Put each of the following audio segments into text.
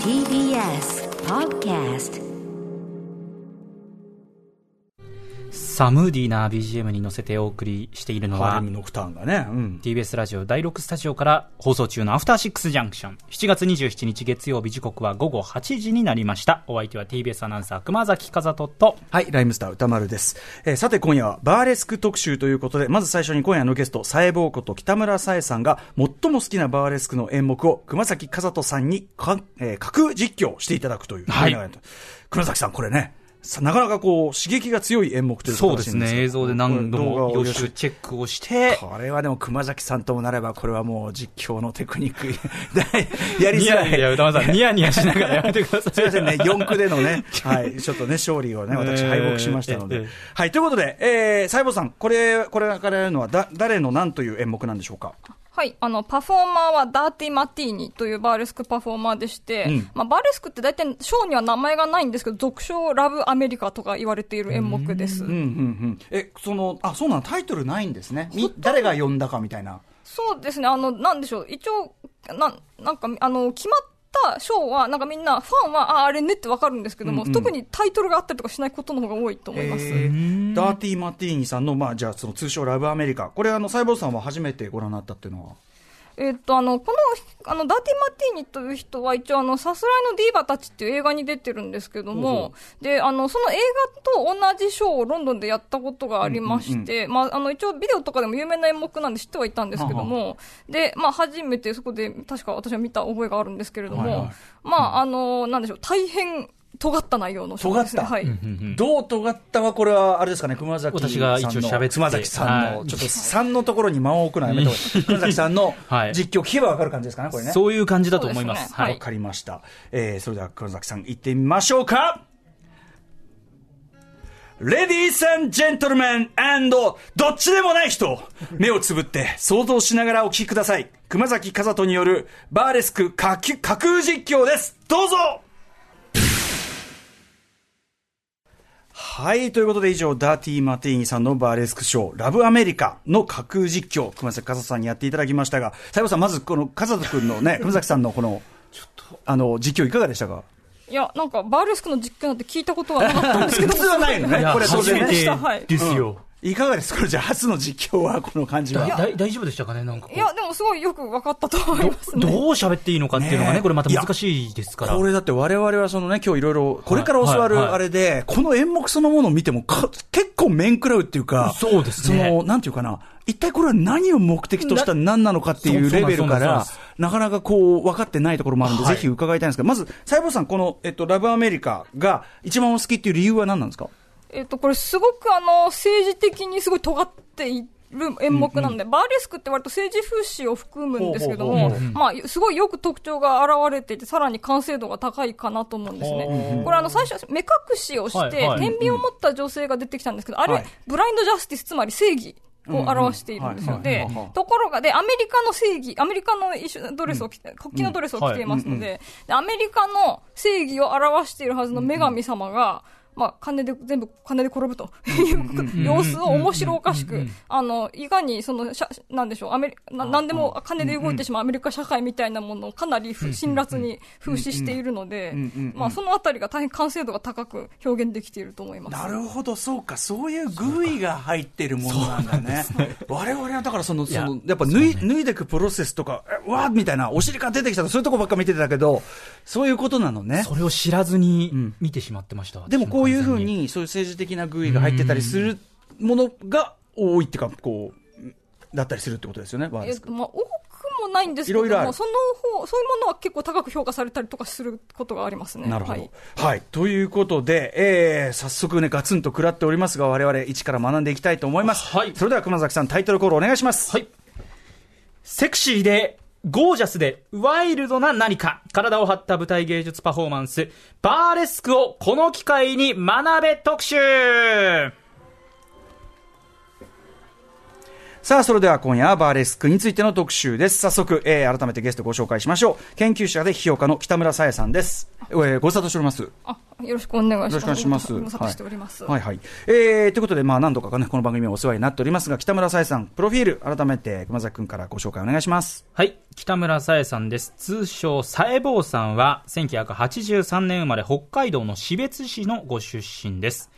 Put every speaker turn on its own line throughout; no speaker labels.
TBS Podcast
さあ、ムーディーな BGM に乗せてお送りしているのは
ハーレム、ノクターンがね。うん。
TBS ラジオ第6スタジオから放送中のアフターシックスジャンクション。7月27日月曜日時刻は午後8時になりました。お相手は TBS アナウンサー熊崎和人と、
はい、ライムスター歌丸です。えーさて今夜はバーレスク特集ということで、まず最初に今夜のゲスト、サエボーこと北村さえさんが最も好きなバーレスクの演目を熊崎和人さんにか、えー、架空実況していただくという。
はい
熊崎さん、これね、さなかなかこう、刺激が強い演目ということらしいん
映像で何度も予習チェックをして、
これはでも熊崎さんともなれば、これはもう実況のテクニック、やりづらい。
ニヤニヤ、歌丸さん、ニヤニヤしながらやめてください。
すみませんね、4区でのね、はい、ちょっとね、勝利をね、私敗北しましたので。はい、ということで、えー、サイボーさん、これ、これからやるのは、だ、誰の何という演目なんでしょうか？
はい、あの、パフォーマーはダーティ・マティーニというバーレスクパフォーマーでして、
うん
まあ、バーレスクって大体、ショーには名前がないんですけど、俗称ラブアメリカとか言われている演目です。
うん、うん、うん。え、その、あ、そうなの、タイトルないんですね。み、誰が呼んだかみたいな。
そうですね、あの、なんでしょう、一応、ななんか、あの、決まったショーは、なんかみんな、ファンは、あ、あれねってわかるんですけども、
うんうん
特にタイトルがあったりとかしないことの方が多いと思います。
えーダーティー・マティーニさんの、まあ、じゃあ、その通称ラブアメリカ。これ、あの、サイボーさんは初めてご覧になったっていうのは？
えっと、あの、この、あの、ダーティ・マティーニという人は一応、あの、さすらいのディーバたちっていう映画に出てるんですけど
ほう
も、で、あの、その映画と同じショーをロンドンでやったことがありまして、まあ、あの、一応ビデオとかでも有名な演目なんで知ってはいたんですけども、で、まあ、初めてそこで、確か私は見た覚えがあるんですけれども、
はいはい。
まあ、あの、なんでしょう、大変尖った内容のですね。
尖った
はい。
どう尖った？は、これは、あれですかね、熊崎さんの。
私が一応喋って
熊崎さんの、
はい
ちょっと3のところに間を置くのはやめた方がいい。熊崎さんの
はい
実況聞けばわかる感じですかね、これね。
そういう感じだと思います。
すね
はい
わかりました。えー、それでは熊崎さん行ってみましょうかレディース and ジェントルメンどっちでもない人目をつぶって想像しながらお聞きください。熊崎和人によるバーレスク架空架空実況です。どうぞはい。ということで以上、ダーティー・マティーニさんのバーレスクショー、ラブアメリカの架空実況、熊崎和人さんにやっていただきましたが、西郷さん、まずこの和人君のね、熊崎さんのこの、あの、実況いかがでしたか？
いや、なんか、バーレスクの実況なんて聞いたことはなかったんですけど、
普通はないのねこれ
初めて
はい
ですよ。
いかがですか？じゃあ、初の実況は、この感じは。
だ大丈夫でしたかね？なんか
いや、でもすごいよく分かったと思いますね。
どう喋っていいのかっていうのが
ね
ね、これまた難しいですから。
これだって我々はそのね、今日いろいろ、これから教わるあれで、この演目そのものを見てもか、結構面食らうっていうか、
そうですね。
その、なんていうかな、一体これは何を目的とした何なのかっていうレベルからなかなかこう、分かってないところもあるんで、
はい。
ぜひ伺いたいんですけど、まず、細胞さん、この、えっと、ラブアメリカが一番お好きっていう理由は何なんですか？
えっと、これすごくあの、政治的にすごい尖っている演目なので、バーレスクって割と政治風刺を含むんですけどもまあ、すごいよく特徴が現れていて、さらに完成度が高いかなと思うんですね。これあの、最初、目隠しをして、
はいはい。
天秤を持った女性が出てきたんですけど、あれ、
はい。
ブラインドジャスティス、つまり正義。を表しているんですよ。で、ところが、で、アメリカの正義、アメリカのドレスを着て、国旗のドレスを着ていますので、でアメリカの正義を表しているはずの女神様が、まあ、金で、全部金で転ぶと。いう様子を面白おかしく、あの、いかに、その、しゃなんでしょう、アメリな、なんでも金で動いてしまうアメリカ社会みたいなものをかなりふ辛辣に風刺しているので、まあ、そのあたりが大変完成度が高く表現できていると思います。
なるほど、そうか、そういう具意が入ってるものなんだね。我々はだからその、その、やっぱ脱い、脱いでいくプロセスとか、えわーみたいな、お尻から出てきたとかそういうとこばっか見てたけど、そういうことなのね。
それを知らずに見てしまってました。
でもこういうふう
私
に、そういう政治的な具意が入ってたりするものが多いっていうか、こう、だったりするってことですよね、
まあ、多くもないんですけど
いろい
その方、そういうものは結構高く評価されたりとかすることがありますね。
なるほど。
は
はいい。ということで、えー、早速ね、ガツンと食らっておりますが、我々一から学んでいきたいと思います。
はい
それでは熊崎さん、タイトルコールお願いします。
はい。セクシーで、ゴージャスで、ワイルドな何か、体を張った舞台芸術パフォーマンス、バーレスクをこの機会に学べ特集
さあ、それでは今夜はバーレスクについての特集です。早速、えー、改めてゲストご紹介しましょう。研究者で批評家の北村さえさんです。えー、ご無沙汰しております。
あ、よろしくお願いします。
よろしくお願いします。
ご無沙汰しております。
はい、はい、はい。えー、ということで、まあ、何度かかね、この番組はお世話になっておりますが、北村さえさん、プロフィール、改めて、熊崎くんからご紹介お願いします。
はい。北村さえさんです。通称、さえぼうさんは、1983年生まれ、北海道の標津市のご出身です。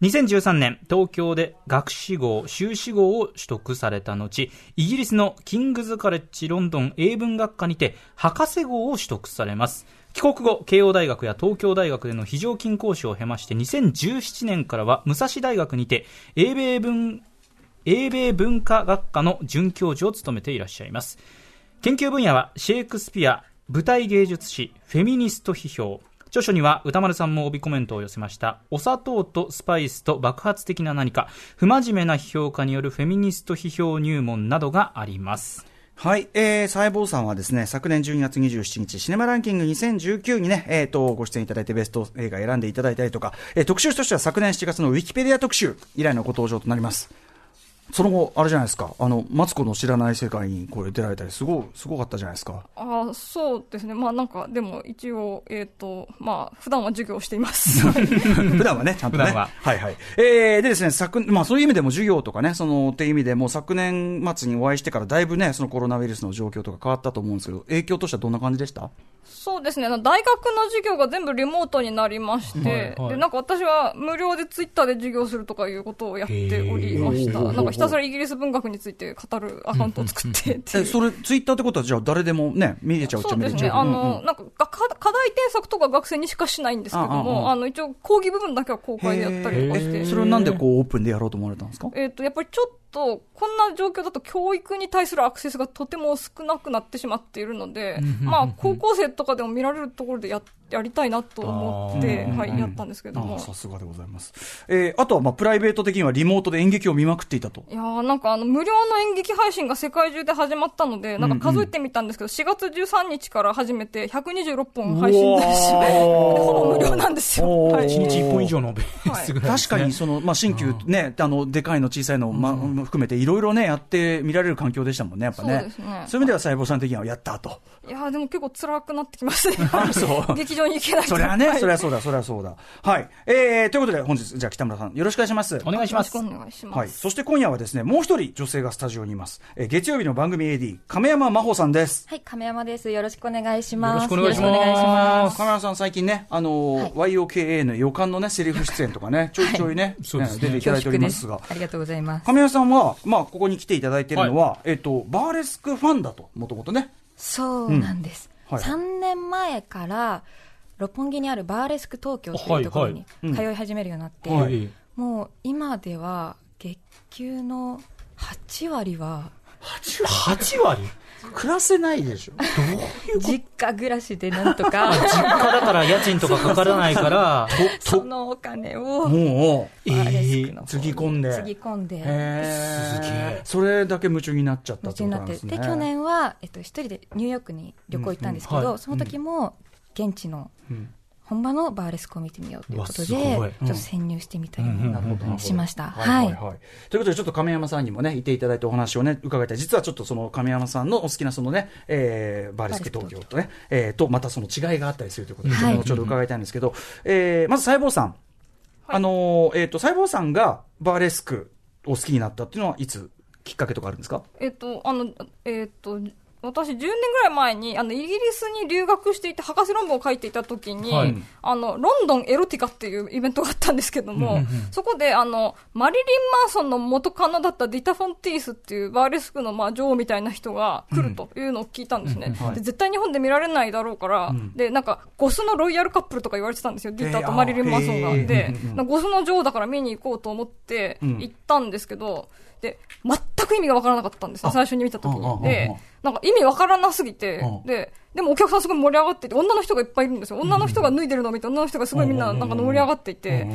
2013年、東京で学士号、修士号を取得された後、イギリスのキングズカレッジロンドン英文学科にて、博士号を取得されます。帰国後、慶応大学や東京大学での非常勤講師を経まして、2017年からは武蔵大学にて、英米文、英米文化学科の准教授を務めていらっしゃいます。研究分野はシェイクスピア、舞台芸術史、フェミニスト批評。著書には歌丸さんも帯コメントを寄せました。お砂糖とスパイスと爆発的な何か、不真面目な批評家によるフェミニスト批評入門などがあります。
はい、えー、細胞さんはですね、昨年12月27日、シネマランキング2019にね、えっ、と、ご出演いただいてベスト映画選んでいただいたりとか、えー特集としては昨年7月のウィキペディア特集以来のご登場となります。その後、あれじゃないですか、あの、マツコの知らない世界にこれ出られたり、すごい、すごかったじゃないですか。
あそうですね。まあなんか、でも一応、えっ、と、まあ、普段は授業をしています。
普段はね、ちゃんとね。
は
はいはい。えー、でですね、昨、まあそういう意味でも授業とかね、その、っていう意味でもう昨年末にお会いしてからだいぶね、そのコロナウイルスの状況とか変わったと思うんですけど、影響としてはどんな感じでした？
そうですね。あの大学の授業が全部リモートになりまして、
はいはい
で、なんか私は無料でツイッターで授業するとかいうことをやっておりました。なんかひたすらイギリス文学について語るアカウントを作ってってう。
それ、ツイッターってことは、じゃあ誰でもね、見れちゃうっちゃ
そうですね。
見れちゃう。
あ
うん
の、
うん
なんかが課課題添削とか学生にしかしないんですけど
あああ
も、あの、一応講義部分だけは公開でやったりとかして。
それをなんでこうオープンでやろうと思われたんですか？
えっ、と、やっぱりちょっと、こんな状況だと教育に対するアクセスがとても少なくなってしまっているので、まあ、高校生とかでも見られるところでややりたいなと思って、はい、やったんですけども
ああ。さすがでございます。えー、あとはまあプライベート的にはリモートで演劇を見まくっていたと。
いやーなんかあの、無料の演劇配信が世界中で始まったので、なんか数えてみたんですけど、4月13日から始めて126本配信ですし、
うわー
ほぼ無料なんですよ。はい。
1日1本以上のベ
はい
ースぐらいね
確かに、その、まあ、新旧ね、あの、でかいの小さいの、ま、含めていろいろね、やって見られる環境でしたもんね、やっぱね。
そうですね
そういう意味では細胞さん的にはやったと。
いやーでも結構辛くなってきますね。
そう
劇場に行けないと
そりゃね、
はい
そりゃそうだ、そりゃそうだ。はい。えー、ということで本日、じゃあ北村さん、よろしくお願いします。
お願いします
お願いします。
はい。そして今夜はですね、もう一人女性がスタジオにいます。えー月曜日の番組 AD、亀山真帆さんです。
はい、亀山です。よろしくお願いします。
よろしくお願いします
亀山さん最近ね、あのー YOKA の予感のね、セリフ出演とかね、ちょいちょいね、
そうですね
ね出ていただいておりますが。
ありがとうございます。
亀山さんは、まあ、ここに来ていただいているのは、えっ、と、バーレスクファンだと、もともとね。
そうなんです。
うんはい
3年前から、六本木にあるバーレスク東京というところに通い始めるようになって、
はい。
もう今では月給の8割は
8割？
暮らせないでしょ。
実家暮らしでなんとか。
実家だから家賃とかかからないから、
そのお金を
もう、
バーレスクの方に。
つぎ込んで。
つぎ込んで。
へ
すげえ。
それだけ夢中になっちゃったって
夢中になって
ことなんですね。
で去年は、えっと、一人でニューヨークに旅行行ったんですけど、
うんうん。はい。
その時も現地の
うん。
本場のバーレスクを見てみようということで、ちょっと潜入してみたりしました。
ということで、ちょっと亀山さんにもね、いていただいてお話をね、伺いたい。実はちょっとその亀山さんのお好きなそのね、えー、バーレスク東京とね、えー、と、またその違いがあったりするということで、
はい。
ちょっと伺いたいんですけど、えー、まず細胞さん。あのーえっ、と、細胞さんがバーレスクを好きになったっていうのは、いつきっかけとかあるんですか？
えっと、あの、えっと、私10年ぐらい前に、あの、イギリスに留学していて博士論文を書いていた時に、
はい。
あの、ロンドンエロティカっていうイベントがあったんですけども、そこで、あの、マリリン・マンソンの元カノだったディタ・フォンティースっていうバーレスクの、まあ、女王みたいな人が来るというのを聞いたんですね。
はい。
で絶対日本で見られないだろうから、で、なんか、ゴスのロイヤルカップルとか言われてたんですよ、ディタとマリリン・マンソンが。
へー。
でゴスの女王だから見に行こうと思って
うん
行ったんですけど、で、全く意味がわからなかったんですよ、最初に見た時に。で、なんか意味わからなすぎて
うん、
で、でもお客さんすごい盛り上がっていて、女の人がいっぱいいるんですよ。女の人が脱いでるのを見て、女の人がすごいみんななんか盛り上がっていて、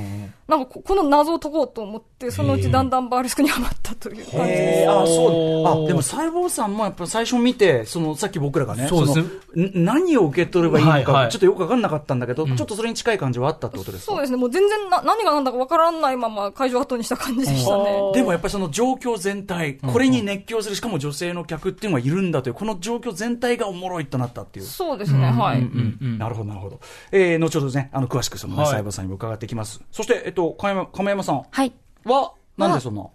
なんかここの謎を解こうと思って、そのうちだんだんバーレスクにはまったという。感じです。
えー、あ、そう。あ、でも細胞さんもやっぱ最初見て、その、さっき僕らがね、
そうです。ね
何を受け取ればいいのか、ちょっとよくわかんなかったんだけど、ちょっとそれに近い感じはあったってことですか？
そうですね、もう全然な何が何だかわからないまま会場後にした感じでしたね。
でもやっぱりその状況全体、これに熱狂する、しかも女性の客っていうのがいるんだという、この状況全体がおもろいとなったっていう。
そうですね、はい。
なるほど、なるほど。えー、後ほどね、あの、詳しくその、ね、
はい
細胞さんにも伺っていきます。そして、えっと、亀山、亀山さん
はい。
は、なんでそんな、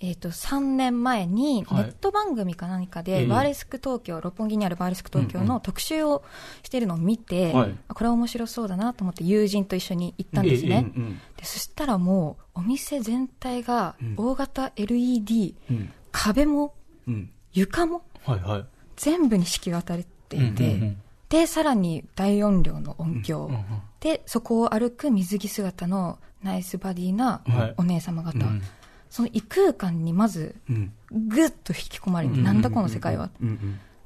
えっ、と、3年前に、ネ
はい
ット番組か何かで、
うん
バーレスク東京、六本木にあるバーレスク東京の特集をしているのを見て、これは面白そうだなと思って友人と一緒に行ったんですね。
うんうん
でそしたらもう、お店全体が大型 LED、
うん
壁も
うん
床も
はいはい。
全部に敷きがたれていて、
うんうんうん。
で、さらに大音量の音響、で、そこを歩く水着姿のナイスバディな
はい。
お姉様方、
うん
その異空間にまず
うん。
ぐっと引き込まれて、なんだこの世界は。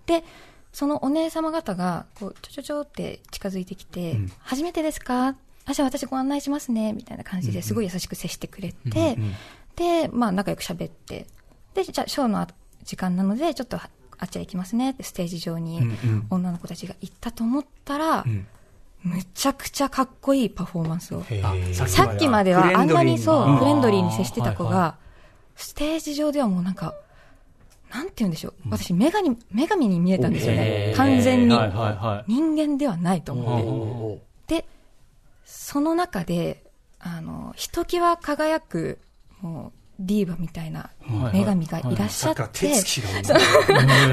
で、そのお姉様方が、こう、ちょちょちょって近づいてきて、
うん。
初めてですか？あ、じゃあ私ご案内しますね、みたいな感じですごい優しく接してくれて、で、まあ仲良く喋って、で、じゃあショーの時間なので、ちょっとあっちへ行きますねってステージ上に女の子たちが行ったと思ったら、
ん
むちゃくちゃかっこいいパフォーマンスを。
さ
さっきまではあんなにそう、
うん
フレンドリーに接してた子が、ステージ上ではもうなんか、なんて言うんでしょう。私、女神、女神に見えたんですよね。完全に。人間ではないと思って。
お
で、その中で、あの、ひときわ輝く、もう、ディーバみたいな女神がいらっしゃって、
手つきがい。
フ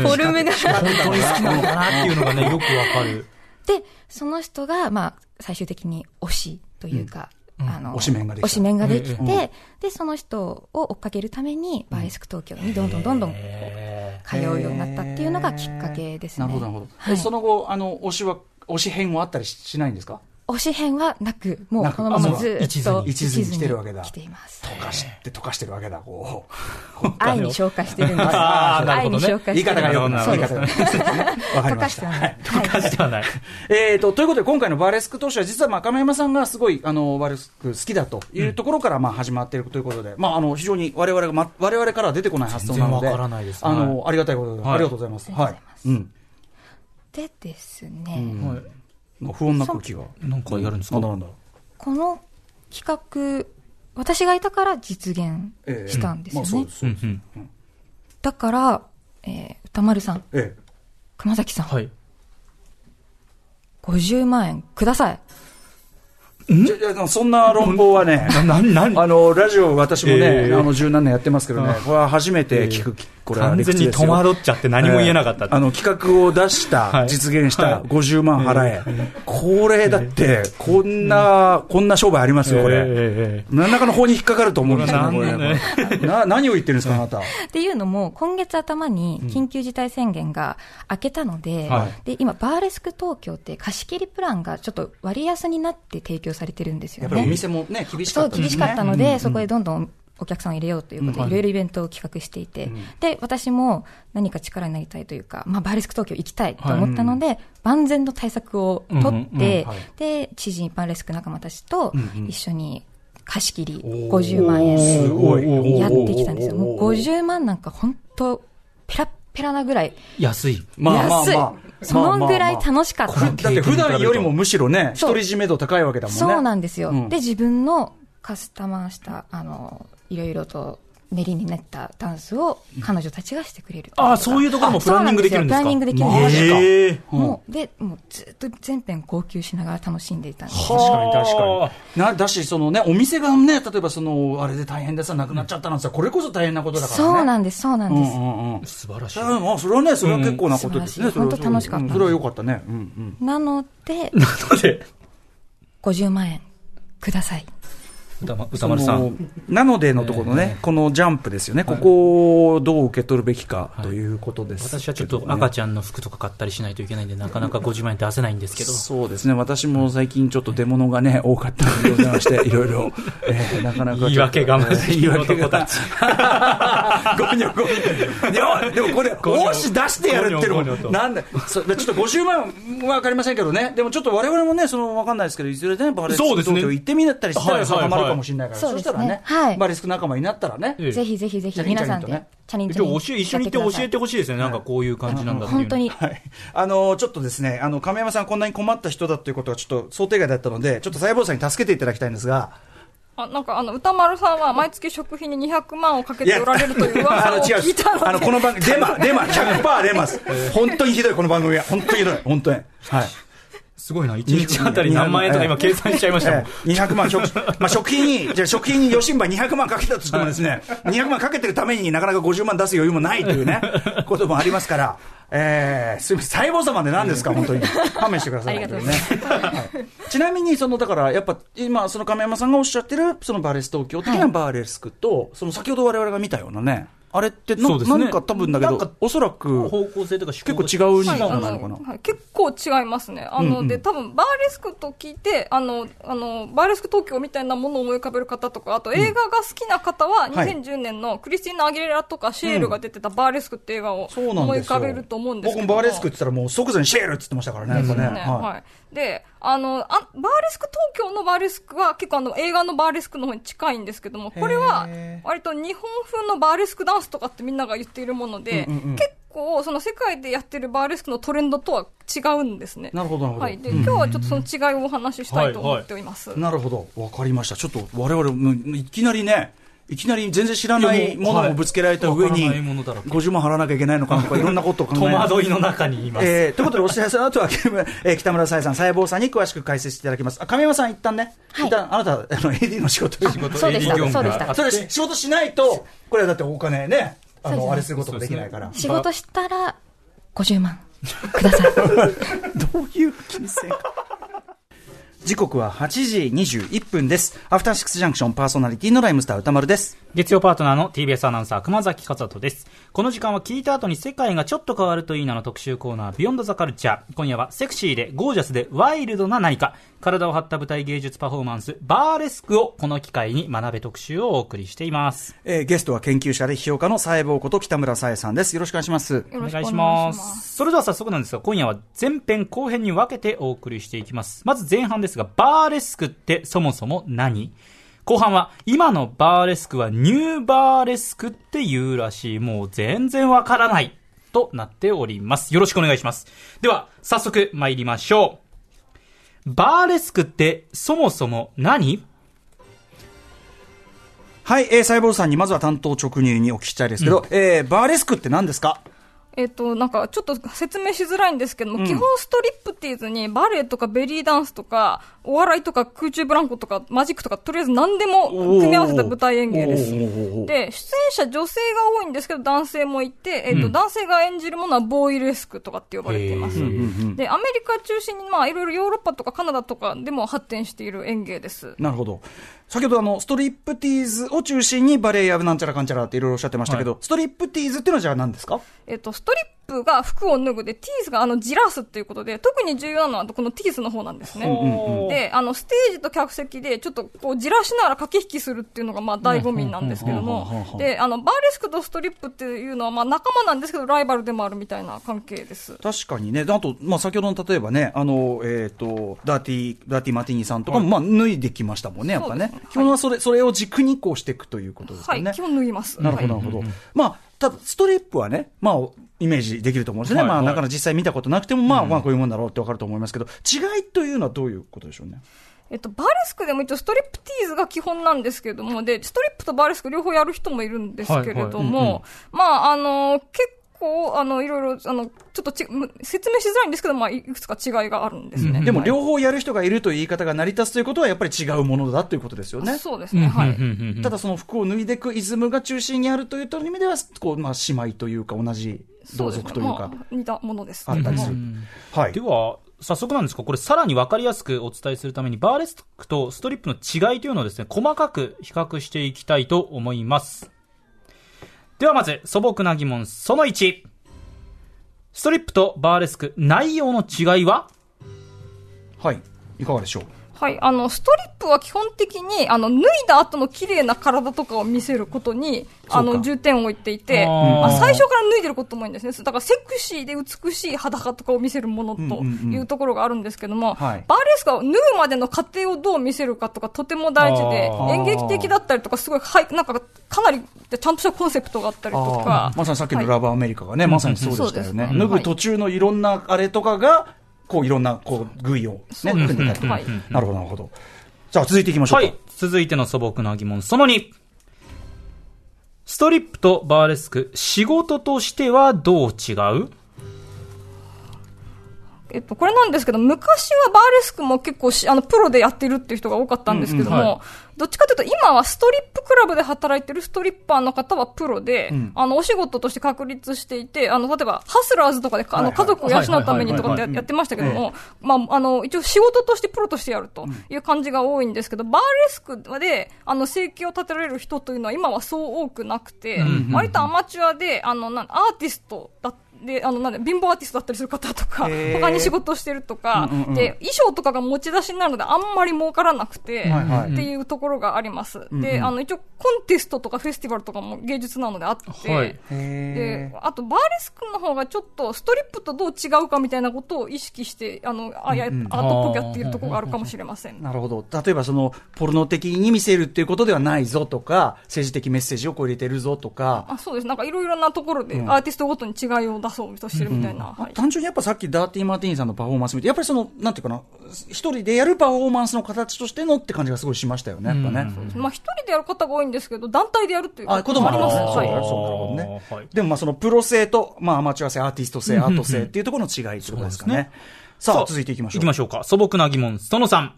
ォルムが。
本当に好きなのかなっていうのがね、よくわかる。
で、その人が、まあ、最終的に推しというか、あの、
推しメンができた。
推しメンができて、
え
で、その人を追っかけるために、バーレスク東京にどんどんどんどん
へ
通うようになったっていうのがきっかけですね。
なるほど、なるほど。その後、あの、推しは、推し編はあったりししないんですか？
推し編はなく、もうこのままずっと
一途に来てるわけだ
来ています。
溶かして溶かしてるわけだ、こ
愛に消化してるんです。
あーなるほどね
愛に消化
う。言い
してる
方がよくな言い方がよくない。わかりました。
溶かしてはない。はい
ーしてはない。
えーと、ということで、今回のバーレスク投手は、実は、まあ、亀山さんがすごい、あの、バーレスク好きだというところから、まあ、始まっているということで、まあ、あの、非常に我々が、ま、我々からは出てこない発想なので、
全然わからないです
あの、ありがたいことで、
はい
ありがとうございます。はい。うん。
でですね、
はい
不穏な空気が。
なんかやるんですか？
この企画、私がいたから実現
ええ
したんですよね。だから、えー歌丸さん、
ええ。
熊崎さん、
はい。
50万円ください。
じゃいやそんな論法はね、あの、ラジオ私もね、
ええ
あの、十何年やってますけどね、これは初めて聞く、これは
完全に戸惑っちゃって何も言えなかったって。
あの、企画を出した、
はい。
実現した、
はい。
50万払え。これ、だって、こんな、こんな商売ありますよ、これ。
え
何らかの法に引っかかると思うんですよね、こね。な何を言ってるんですか、あなた。
っていうのも、今月頭に緊急事態宣言が明けたので、
は
で今、バーレスク東京って貸し切りプランがちょっと割安になって提供されてるんですよね。
やっぱりお店もね、厳しかったね。
厳しかったので、そこへどんどんお客さんを入れようということで、
うん
いろいろイベントを企画していて、で、私も何か力になりたいというか、まあ、バーレスク東京行きたいと思ったので、万全の対策を取って、で、知人バーレスク仲間たちと一緒に貸し切り50万円
すごい。
でやってきたんですよ。もう50万なんか本当ペラッペラなぐらい
安い。
まあまあ
安い
まあ。
そのぐらい楽しかった。
だって普段よりもむしろね、独り占め度高いわけだもんね。
そうなんですよ。
うん
で、自分のカスタマーした、あの、いろいろと練りに練ったダンスを彼女たちがしてくれる。
ああ、そういうところもプランニングできるんですか？
プランニングできるんですよ。
ええ
もう、で、もうずっと全編号泣しながら楽しんでいたんです。
確かに確かに。な、だし、そのね、お店がね、例えばその、あれで大変でさ、なくなっちゃったなんてさ、これこそ大変なことだからね。
そうなんです、そうなんです。
うんうんうん。
素晴らしい。
あまあ、それはね、それは結構なことですね。
本当楽しかった
うんそれは良かったね。うんうん。
なので、
なので、
50万円ください。
歌丸さん。
なのでのところのね、このジャンプですよね、ここをどう受け取るべきかということです、
私はちょっと赤
ち
ちゃんの服とか買ったりしないといけないんで、なかなか50万円出せないんですけど。
そうですね、私も最近ちょっと出物がね、多かったのでございまして、いろいろ、えーなかなか。
言い訳がまずい
言い訳が
男たち。
ゴニョゴニョ。でも、これ、もし出してやるってのも、なんだ、そちょっと50万はわかりませんけどね、でもちょっと我々もね、そのわかんないですけど、いずれね、バレスク
そうですね。
東京行ってみたりしたら、
はいは
かもしれないから、
そうですね
そしたらね、
はい
バレスク仲間になったらね、
ええ
ぜひぜひぜひ皆さんで
チャリンとね
チャリン
今日教え、一緒に行って教えてほしいですね。なんかこういう感じなんだっていうの。
本当に
はい。あの、ちょっとですね、あの、亀山さんこんなに困った人だということがちょっと想定外だったので、ちょっと細胞さんに助けていただきたいんですが、
あなんかあの歌丸さんは毎月食費に200万をかけておられるという噂を聞いたので
あの、この番組、デマ、デマ、100%出ます。本当にひどい、この番組は。本当にひどい。本当に。はい。
すごいな。1日あたり何万円とか今計算しちゃいましたもん。
ええ200万、食、まあ、食品に、じゃあ食品に余震波200万かけたとしてもですね、200万かけてるためになかなか50万出す余裕もないというね、こともありますから、えー、すみません、細胞様で何ですか、本当に。勘弁してください。
ありがとうござい
はいちなみに、その、だから、やっぱ、今、その亀山さんがおっしゃってる、そのバーレス東京的なバーレスクと、その先ほど我々が見たようなね、あれってな、
ね
なんか多分だけ
なんか
ど、おそらく、
方向性とか
結構違う
はい、
の
あ
なのかな。
はい、結構違いますね。あの、
うんうん
で、多分バーレスクと聞いて、あの、あの、バーレスク東京みたいなものを思い浮かべる方とか、あと映画が好きな方は、
はい
2010年のクリスティーナ・アギレラとかシェールが出てたバーレスクって映画を
そうなん
思い浮かべると思うんですけども。
僕もバーレスクって言ったらもう即座にシェールって言ってましたからね、やっぱね。
ねはい。で、あの、あバーレスク東京のバーレスクは結構あの映画のバーレスクの方に近いんですけども、これは割と日本風のバーレスクダンスとかってみんなが言っているもので、
うんうんうん
結構その世界でやってるバーレスクのトレンドとは違うんですね。
なるほど、なるほど。
はい。で、
うん
今日はちょっとその違いをお話ししたいと思っております。
なるほど、わかりました。ちょっと我々もいきなりね、いきなり全然知らないものをぶつけられた上に、
はいわからないものだらけ。
50万払わなきゃいけないのかなとか、いろんなことを考え
戸惑いの中にいます。
えー、ということで、お知らせの後は、えー北村さえさん、細胞さんに詳しく解説していただきます。あ、亀山さん、一旦ね、
はい。
一旦、あなた、あの、AD の仕事。仕事
そうでしたそうでした。
それ仕事しないと、これはだってお金ね、あの、あれすることができないから。
仕事したら50万ください。
どういう金銭か。時刻は8時21分です。アフターシックスジャンクションパーソナリティのライムスター歌丸です。
月曜パートナーの TBS アナウンサー熊崎和人です。この時間は聞いた後に世界がちょっと変わるといいなの特集コーナービヨンドザカルチャー。今夜はセクシーでゴージャスでワイルドな何か、体を張った舞台芸術パフォーマンス、バーレスクをこの機会に学べ特集をお送りしています。
えーゲストは研究者で批評家の細胞こと北村さえさんです。よろしくお願いします。
よ
お
ろしくお願いし
ま。
す。
それでは早速なんですが、今夜は前編後編に分けてお送りしていきます。まず前半ですが、バーレスクってそもそも何？後半は、今のバーレスクはニューバーレスクって言うらしい。もう全然わからない。となっております。よろしくお願いします。では、早速参りましょう。バーレスクってそもそも何？
はい、えー、細胞さんにまずは担当直入にお聞きしたいですけど、えーバーレスクって何ですか？
えっと、なんか、ちょっと説明しづらいんですけども、基本ストリップティーズにバレエとかベリーダンスとか、お笑いとか空中ブランコとかマジックとか、とりあえず何でも組み合わせた舞台演芸です。で、出演者女性が多いんですけど、男性もいて、えっと、男性が演じるものはボーイレスクとかって呼ばれています。で、アメリカ中心に、まあ、いろいろヨーロッパとかカナダとかでも発展している演芸です。
なるほど。先ほどあの、ストリップティーズを中心にバレエやなんちゃらかんちゃらっていろいろおっしゃってましたけど、ストリップティーズっていうのはじゃあ何ですか
えっと、ストリップが服を脱ぐで、ティーズがあの、じらすっていうことで、特に重要なのはこのティーズの方なんですね。で、あの、ステージと客席で、ちょっとこう、じらしながら駆け引きするっていうのが、まあ、醍醐味なんですけども、で、あの、バーレスクとストリップっていうのは、まあ、仲間なんですけど、ライバルでもあるみたいな関係です。
確かにね。であと、まあ、先ほどの例えばね、あの、えっ、と、ダーティー、ダーティーマティーニさんとかも、まあ、脱いできましたもんね、やっぱね。
ね
基本はそれ、それを軸にこうしていくということです
はい、
よね。
基本脱ぎます。
なるほど、な
はい
るほど。まあ、ただ、ストリップはね、まあ、イメージできると思うんですね。まあ、
はいはい
なかなか実際見たことなくても、まあ、まあ、こういうもんだろうってわかると思いますけど、違いというのはどういうことでしょうね？
えっと、バーレスクでも一応ストリップティーズが基本なんですけれども、で、ストリップとバーレスク両方やる人もいるんですけれども、まあ、あの、結構、あの、いろいろ、あの、ちょっとち、む説明しづらいんですけど、まあ、いくつか違いがあるんですね。
でも、
はい
両方やる人がいるという言い方が成り立つということは、やっぱり違うものだということですよね。
そうですね、はい。
ただその服を脱いでいくイズムが中心にあるという意味では、こう、まあ、姉妹というか同じ同族というか
そ、ですねまあ似たものです。
あったりする。はい
で。は、早速なんですが、これさらにわかりやすくお伝えするために、バーレスクとストリップの違いというのをですね、細かく比較していきたいと思います。ではまず、素朴な疑問その1。ストリップとバーレスク、内容の違いは？
はい。いかがでしょう？
はい、あの、ストリップは基本的に、あの、脱いだ後の綺麗な体とかを見せることに、あの、重点を置いていて、
あ
最初から脱いでることも多いんですね。だから、セクシーで美しい裸とかを見せるものというところがあるんですけども、
はい。
バーレスクは脱ぐまでの過程をどう見せるかとかとても大事で演劇的だったりとか、すごい、はい、なんか、かなり、ちゃんとしたコンセプトがあったりとか。
まさにさっきのラブアメリカがね、まさにそうでしたよね。脱ぐ途中のいろんなあれとかが、こういろんな、こう、具意をね、組んでたりとか。
はい
なるほど、なるほど。じゃあ続いていきましょうか。
はい。続いての素朴な疑問その2。ストリップとバーレスク、仕事としてはどう違う？
えっと、これなんですけど、昔はバーレスクも結構し、あの、プロでやってるっていう人が多かったんですけども、
うんうんは
どっちかというと、今はストリップクラブで働いてるストリッパーの方はプロで、
ん。
あの、お仕事として確立していて、あの、例えば、ハスラーズとかで、あの、家族を養うためにとかってややってましたけども、まあ、あの、一応仕事としてプロとしてやるという感じが多いんですけど、バーレスクで、あの、生計を立てられる人というのは今はそう多くなくて、割とアマチュアで、あの、なんアーティストだで、あの、なんで、貧乏アーティストだったりする方とか、他に仕事してるとか、
うんうんうん
で、衣装とかが持ち出しになるので、あんまり儲からなくて、
はいはい
っていうところがあります。
ん
で、あの、一応、コンテストとかフェスティバルとかも芸術なのであって、
はい。
へ
で、あと、バーレスクの方がちょっと、ストリップとどう違うかみたいなことを意識して、あの、あやアートっぽくやっているところがあるかもしれません。
なるほど。例えばその、ポルノ的に見せるっていうことではないぞとか、政治的メッセージをこう入れてるぞとか、
あそうです。なんかいろいろなところで、
うん。
アーティストごとに違いを出そうとしてるみたいな。はい
単純にやっぱさっきダーティー・マーティーンさんのパフォーマンス見て、やっぱりその、なんていうかな、一人でやるパフォーマンスの形としてのって感じがすごいしましたよね、やっぱね。
まあ、一人でやる方が多いんですけど、団体でやるっていう
あ、こともありますそう
ります。はい
だそうなるほどね。
はい
でもまあそのプロ性と、まあアマチュア性、アーティスト性、アート性っていうところの違いってことですかね。さあ、続いていきましょう。
行きましょうか。素朴な疑問、その3。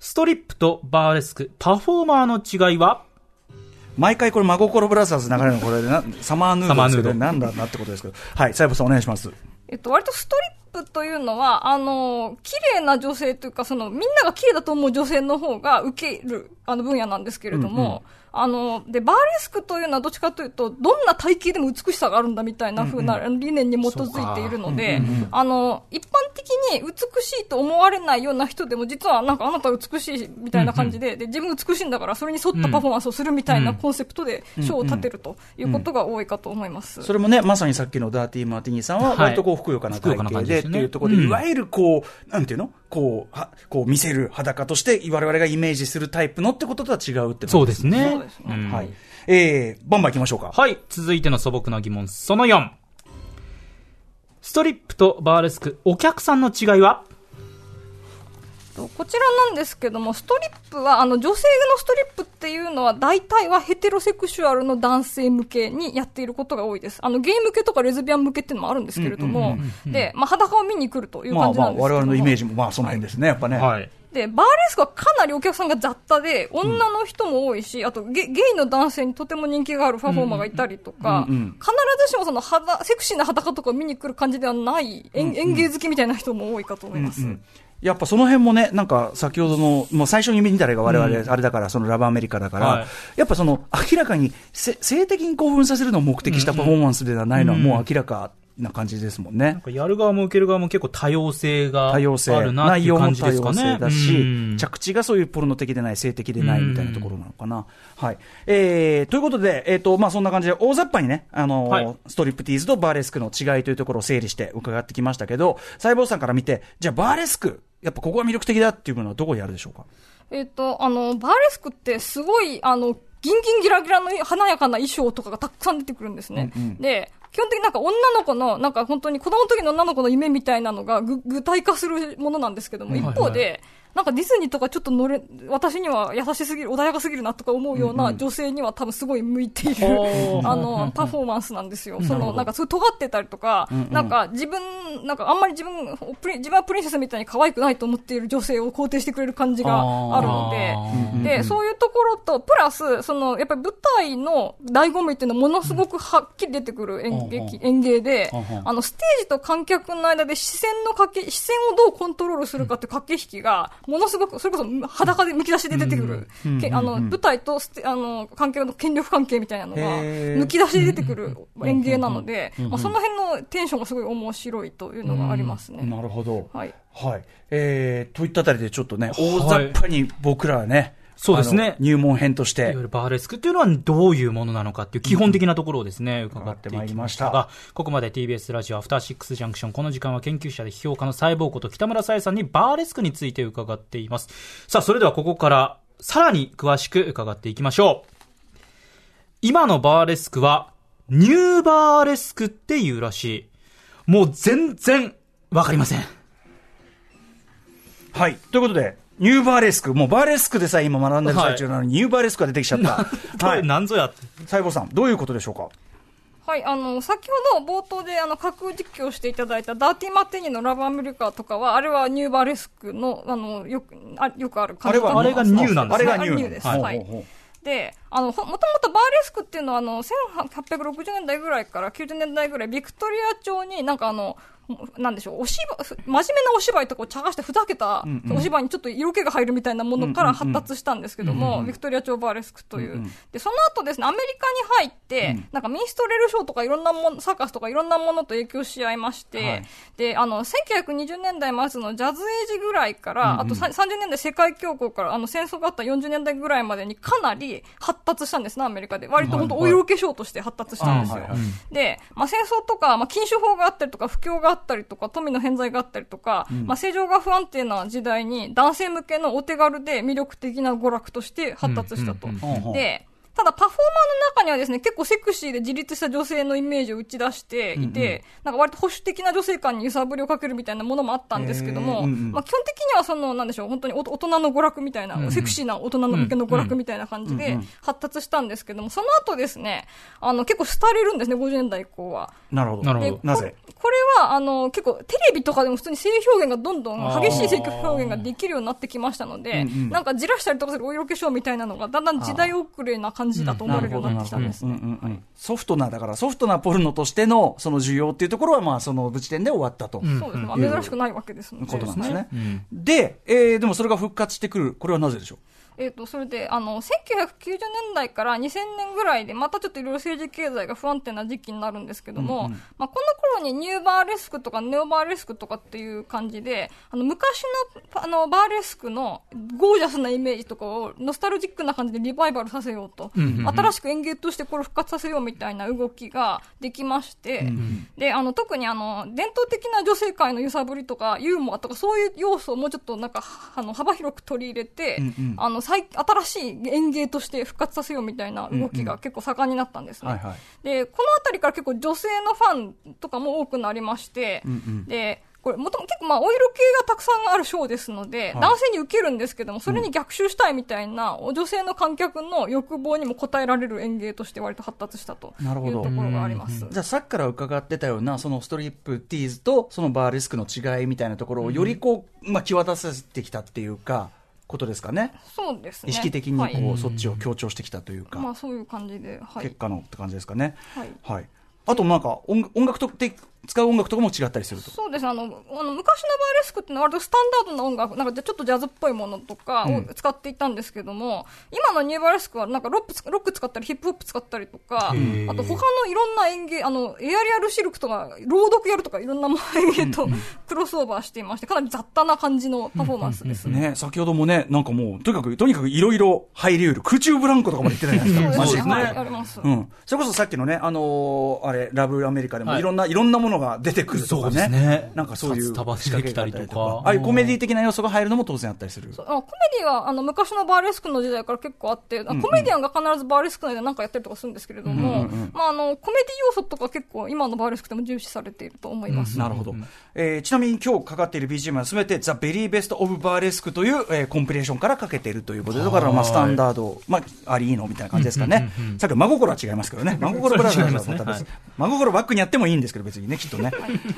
ストリップとバーレスク、パフォーマーの違いは？
毎回これ、真心ブラザーズ流れるのこれな、サマーヌードでなんだなってことですけど。はい、サイボさんお願いします。
えっと、割とストリップというのは、あの、綺麗な女性というか、その、みんなが綺麗だと思う女性の方が受ける、あの、分野なんですけれども、あの、で、バーレスクというのはどっちかというと、どんな体型でも美しさがあるんだみたいな風な理念に基づいているので、あの、一般的に美しいと思われないような人でも、実はなんかあなたは美しいみたいな感じで、で、自分美しいんだから、それに沿ったパフォーマンスをするみたいなコンセプトで、賞を立てるということが多いかと思います。
それもね、まさにさっきのダーティー・マーティニーさんは、
はい。
割とこう、ふくよかな体型でっていうところで、
うん。
いわゆるこう、なんていうの？こう、はこう見せる裸として、我々がイメージするタイプのってこととは違うってこと
そうですね。
そうですね
ん
はい。えー、バンバン行きましょうか。
はい。続いての素朴な疑問、その4。ストリップとバーレスク、お客さんの違いは？
とこちらなんですけども、ストリップは、あの、女性のストリップっていうのは、大体はヘテロセクシュアルの男性向けにやっていることが多いです。あの、ゲイ向けとかレズビアン向けっていうのもあるんですけれども、で、まあ、裸を見に来るという
まあまあ、
感じなんですけども。
我々のイメージも、まあ、その辺ですね、やっぱね。
はい。
で、バーレスクはかなりお客さんが雑多で、女の人も多いし、あとゲ、ゲイの男性にとても人気があるパフォーマーがいたりとか、
うんうん
必ずしもその肌、セクシーな裸とかを見に来る感じではない、演演芸好きみたいな人も多いかと思います。
うんやっぱその辺もね、なんか先ほどの、もう最初に見たらが我々、あれだから、そのラブアメリカだから、
はい
やっぱその明らかにせ性的に興奮させるのを目的したパフォーマンスではないのはもう明らかな感じですもんね
なん。かやる側も受ける側も結構多様性があ
多様性、
るなっていう
内容も
感じですか
多様性
ね。
だし、
うん
着地がそういうポルノ的でない、性的でないみたいなところなのかな。はい。えー、ということで、えっ、と、まあ、そんな感じで、大雑把にね、あのー
はい
ストリップティーズとバーレスクの違いというところを整理して伺ってきましたけど、細胞さんから見て、じゃあバーレスク、やっぱここが魅力的だっていうものはどこにあるでしょうか？
えっ、と、あの、バーレスクってすごい、あの、ギンギンギラギラの華やかな衣装とかがたくさん出てくるんですね。
うんうん。
で、基本的になんか女の子の、なんか本当に子供の時の女の子の夢みたいなのがぐ具体化するものなんですけども、一方で、なんかディズニーとかちょっと乗れ、私には優しすぎる、穏やかすぎるなとか思うような女性には多分すごい向いている、
おー
あの、パフォーマンスなんですよ。その、なんかすごい尖ってたりとか、なんか自分、なんかあんまり自分、プリ自分はプリンセスみたいに可愛くないと思っている女性を肯定してくれる感じがあるので、で、そういうところと、プラス、その、やっぱり舞台の醍醐味っていうのはものすごくはっきり出てくる演演劇、演芸で、あの、ステージと観客の間で視線の駆け、視線をどうコントロールするかって駆け引きが、ものすごく、それこそ裸で剥き出しで出てくる、けあの、舞台とステあの、観客の権力関係みたいなのが、
へー。
剥き出しで出てくる演芸なので、まあ、その辺のテンションがすごい面白いというのがありますね。
なるほど。
はい。
はい。えー、といったあたりでちょっとね、大雑把に僕らはね、
そうですね
入門編として
いわゆ、るバーレスクっていうのはどういうものなのかっていう基本的なところをですね、伺っていきましたが、ここまで TBS ラジオアフターシックスジャンクション、この時間は研究者で批評家の細胞こと北村沙耶さんにバーレスクについて伺っています。さあ、それではここからさらに詳しく伺っていきましょう。今のバーレスクは、ニューバーレスクっていうらしい。もう全然わかりません。
はい。ということで、ニューバーレスク、もうバーレスクでさえ今学んでる最中なのに、ニューバーレスクが出てきちゃった。
これ
はい。
なんぞやって。
細胞さん、どういうことでしょうか？
はい、あの、先ほど冒頭であの、架空実況していただいたダーティーマティーニのラブアメリカとかは、あれはニューバーレスクの、あの、よく、あよくある感じ
あれは
あれがニューなんですね
あれがニュー
あれニューです。
はい
で、あの、ほもともとバーレスクっていうのは、あの、1860年代ぐらいから90年代ぐらい、ビクトリア朝になんかあの、なんでしょう、お芝真面目なお芝居とかを茶化してふざけたお芝居にちょっと色気が入るみたいなものから発達したんですけども、ビクトリア朝バーレスクという。で、その後ですね、アメリカに入って、なんかミンストレルショーとかいろんなもの、サーカスとかいろんなものと影響し合いまして、
はい。
で、あの、1920年代末のジャズエイジぐらいから、あとさ30年代世界恐慌から、あの、戦争があった40年代ぐらいまでにかなり発達したんですね、アメリカで。割と本当お色気ショーとして発達したんですよ。で、まあ、戦争とか、まあ、禁酒法があったりとか、不況があったりとか、富の偏在があったりとか、まあ、政情が不安定な時代に、男性向けのお手軽で魅力的な娯楽として発達したと。
うんうん
うんうん
で、ただパフォーマーの中にはですね、結構セクシーで自立した女性のイメージを打ち出していて、なんか割と保守的な女性感に揺さぶりをかけるみたいなものもあったんですけども、
うんうん
まあ基本的にはその、なんでしょう、本当にお大人の娯楽みたいな、セクシーな大人の向けの娯楽みたいな感じで発達したんですけども、その後ですね、あの、結構廃れるんですね、50年代以降は。
なるほど。
なるほど。
で
なぜ？
ここれは、あの、結構、テレビとかでも普通に性表現がどんどん、激しい性表現ができるようになってきましたので、なんかじらしたりとかするお色気ショーみたいなのが、だんだん時代遅れな感じだと思われるようになってきたんです
うんう
ね。
んうんソフトな、だからソフトなポルノとしてのその需要っていうところは、まあ、その時点で終わったと。
そうですね。まあ、珍しくないわけですので。
ことなんですね。で、えーでもそれが復活してくる、これはなぜでしょう？
えっ、と、それで、あの、1990年代から2000年ぐらいで、またちょっといろいろ政治経済が不安定な時期になるんですけども、まあ、この頃にニューバーレスクとかネオバーレスクとかっていう感じで、あの、昔の、あの、バーレスクのゴージャスなイメージとかを、ノスタルジックな感じでリバイバルさせようと、新しく演芸としてこれを復活させようみたいな動きができまして、で、あの、特にあの、伝統的な女性界の揺さぶりとか、ユーモアとか、そういう要素をもうちょっとなんか、あの、幅広く取り入れて、あの、最、新しい演芸として復活させようみたいな動きが結構盛んになったんですね。
はいはい。
で、このあたりから結構女性のファンとかも多くなりまして、で、これ、もとも結構まあ、お色気がたくさんあるショーです。ので、男性に受けるんですけども、それに逆襲したいみたいな、女性の観客の欲望にも応えられる演芸として割と発達したというところがあります。
じゃあさっきから伺ってたようなそのストリップティーズとそのバーレスクの違いみたいなところをよりこう、まあ、際立たせてきたっていうかことですかね。
そうですね。
意識的にこう、
はい。
そっちを強調してきたというか、
まあ、そういう感じで、はい。
結。果のって感じですかね。
はい。
はい、あとなんか音音楽とって使う音楽とかも違ったりすると
そうですねあのあの昔のバーレスクってのは割とスタンダードな音楽なんかちょっとジャズっぽいものとかを使っていたんですけども、今のニューバーレスクはなんかロックつロック使ったりヒップホップ使ったりとかあと他のいろんな演芸あのエアリアルシルクとか朗読やるとかいろんなもの演芸とクロスオーバーしていましてかなり雑多な感じのパフォーマンスですね。
ね、先ほどもね、なんかもう、とにかく、とにかくいろいろ入り得る、空中ブランコとかまで言ってたじゃないですか。
そうですね。
マジ
はい、あります。
うん。それこそさっきのね、あのーあれ、ラブアメリカでも
はい
いろんな、い、ろんなものが出てくるとか
そうです
ね。
ね
なんかそういう
札束出てきたりとか
仕掛けがあったりああいうコメディ的な要素が入るのも当然あったりする。
あコメディはあの昔のバーレスクの時代から結構あって、あコメディアンが必ずバーレスク内で何かやったりとかするんですけれども、まあ、あのコメディ要素とか結構今のバーレスクでも重視されていると思います。
なるほど。えーちなみに今日かかっている BGM はすべてザ・ベリーベスト・オブ・バーレスクという、えーコンピレーションからかけているということで、だからまあスタンダード、まあ、ありいいのみたいな感じですかね。さっきの真心は違いますけどね。真心ブラザーズはまた別。真心バックにやってもいいんですけど、別にね、きっとね。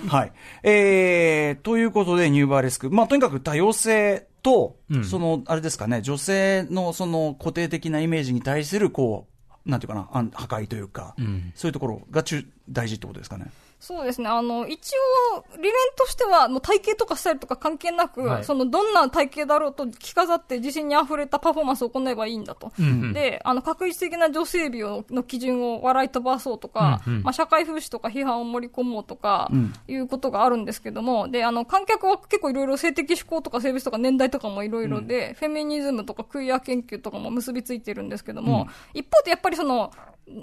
はい。えーということで、ニューバーレスク。まあ、とにかく多様性と、その、あれですかね、女性のその固定的なイメージに対する、こう、なんていうかな、破壊というか、
ん
そういうところが中大事ってことですかね。
そうですね。あの、一応、理念としては、もう体型とかスタイルとか関係なく、
はい。
その、どんな体型だろうと着飾って自信に溢れたパフォーマンスを行えばいいんだと。
うんうん。
で、あの、確実的な女性美をの基準を笑い飛ばそうとか、
うんうん。
まあ、社会風刺とか批判を盛り込もうとか、
うん。
いうことがあるんですけども、で、あの、観客は結構いろいろ性的指向とか性別とか年代とかもいろいろで、フェミニズムとかクイア研究とかも結びついてるんですけども、一方でやっぱりその、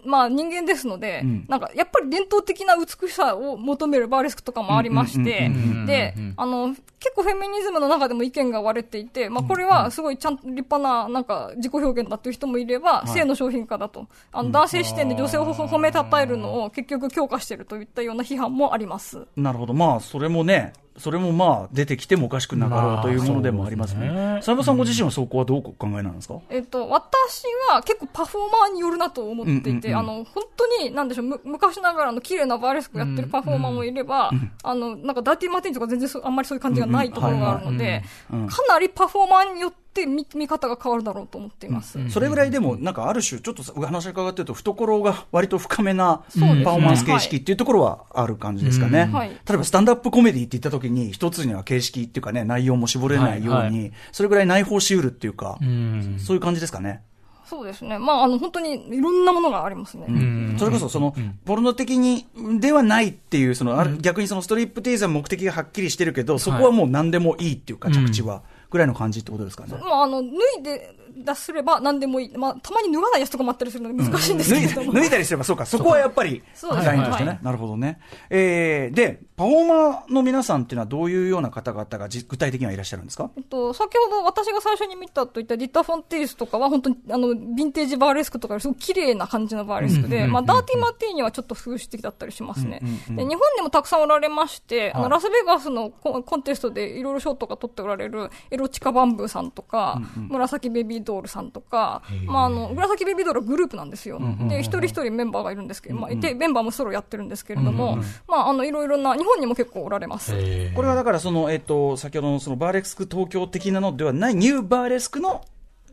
まあ人間ですので、
ん
なんかやっぱり伝統的な美しさを求めるバーレスクとかもありましてであの、結構フェミニズムの中でも意見が割れていて、まあこれはすごいちゃんと立派ななんか自己表現だっていう人もいれば、性の商品化だと。あの男性視点で女性を褒めたたえるのを結局強化してるといったような批判もあります。
なるほど。まあ、それもね、それもまあ、出てきてもおかしくなかろうというものでもありますね。
まあそうですね。
さんご自身はそこはどうお考えなんですか？
えっと、私は結構パフォーマーによるなと思っていて、
うんうんうん。
あの、本当に、なんでしょう、む昔ながらの綺麗なバーレスクやってるパフォーマーもいれば、あの、なんかダーティーマーティンとか全然そあんまりそういう感じがないところがあるので、
うんうん
かなりパフォーマーによって見見方が変わるだろうと思っています。
それぐらいでも、なんかある種、ちょっとお話を伺ってると、懐が割と深めなパフォーマンス形式っていうところはある感じですかね。
うん。
はい
例えば、スタンダップコメディって言った時に、一つには形式っていうかね、内容も絞れないように、
はい
それぐらい内包しうるっていうか、
うん。
そういう感じですかね。
そうですね。まあ、あの、本当にいろん。なものがありますね。
ん。
それこそ、その、ポルノ的に、ではないっていう、その、ある逆にそのストリップティーザー目的がはっきりしてるけど、そこはもう何でもいいっていうか、着地は、ぐらいの感じってことですかね。
まあ、あの、脱いで出すれば何でもいい。まあ、たまに脱がないやつとかもあったりするので難しいんですけれども。
脱いだりすれば、そうか、そこはやっぱり、ラインとしてね、
はい
なるほどね。えー、で、パフォーマーの皆さんっていうのはどういうような方々がじ具体的にはいらっしゃるんですか？
えっと、先ほど私が最初に見たといったディッタ・フォンテイスとかは本当にあの、ヴィンテージバーレスクとかすごく綺麗な感じのバーレスクで、まあ、ダーティー・マーティーニはちょっと風刺的だったりしますね。で、日本でもたくさんおられまして、あの、ラスベガスのココンテストでいろいろ賞とか取っておられるエロチカバンブーさんとか、紫ベビードールさんとか、まあ、あの、紫ベビードールはグループなんですよ。で、一人一人メンバーがいるんですけど、まあ、いて、メンバーもソロやってるんですけれども、まあ、あの、いろいろな、日本にも結構おられます。
これはだから、その、えっ、と、先ほどのそのバーレスク東京的なのではない、ニューバーレスクの、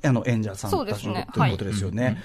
あの、演者さん
そう
たちの
ですね。
ということですよね。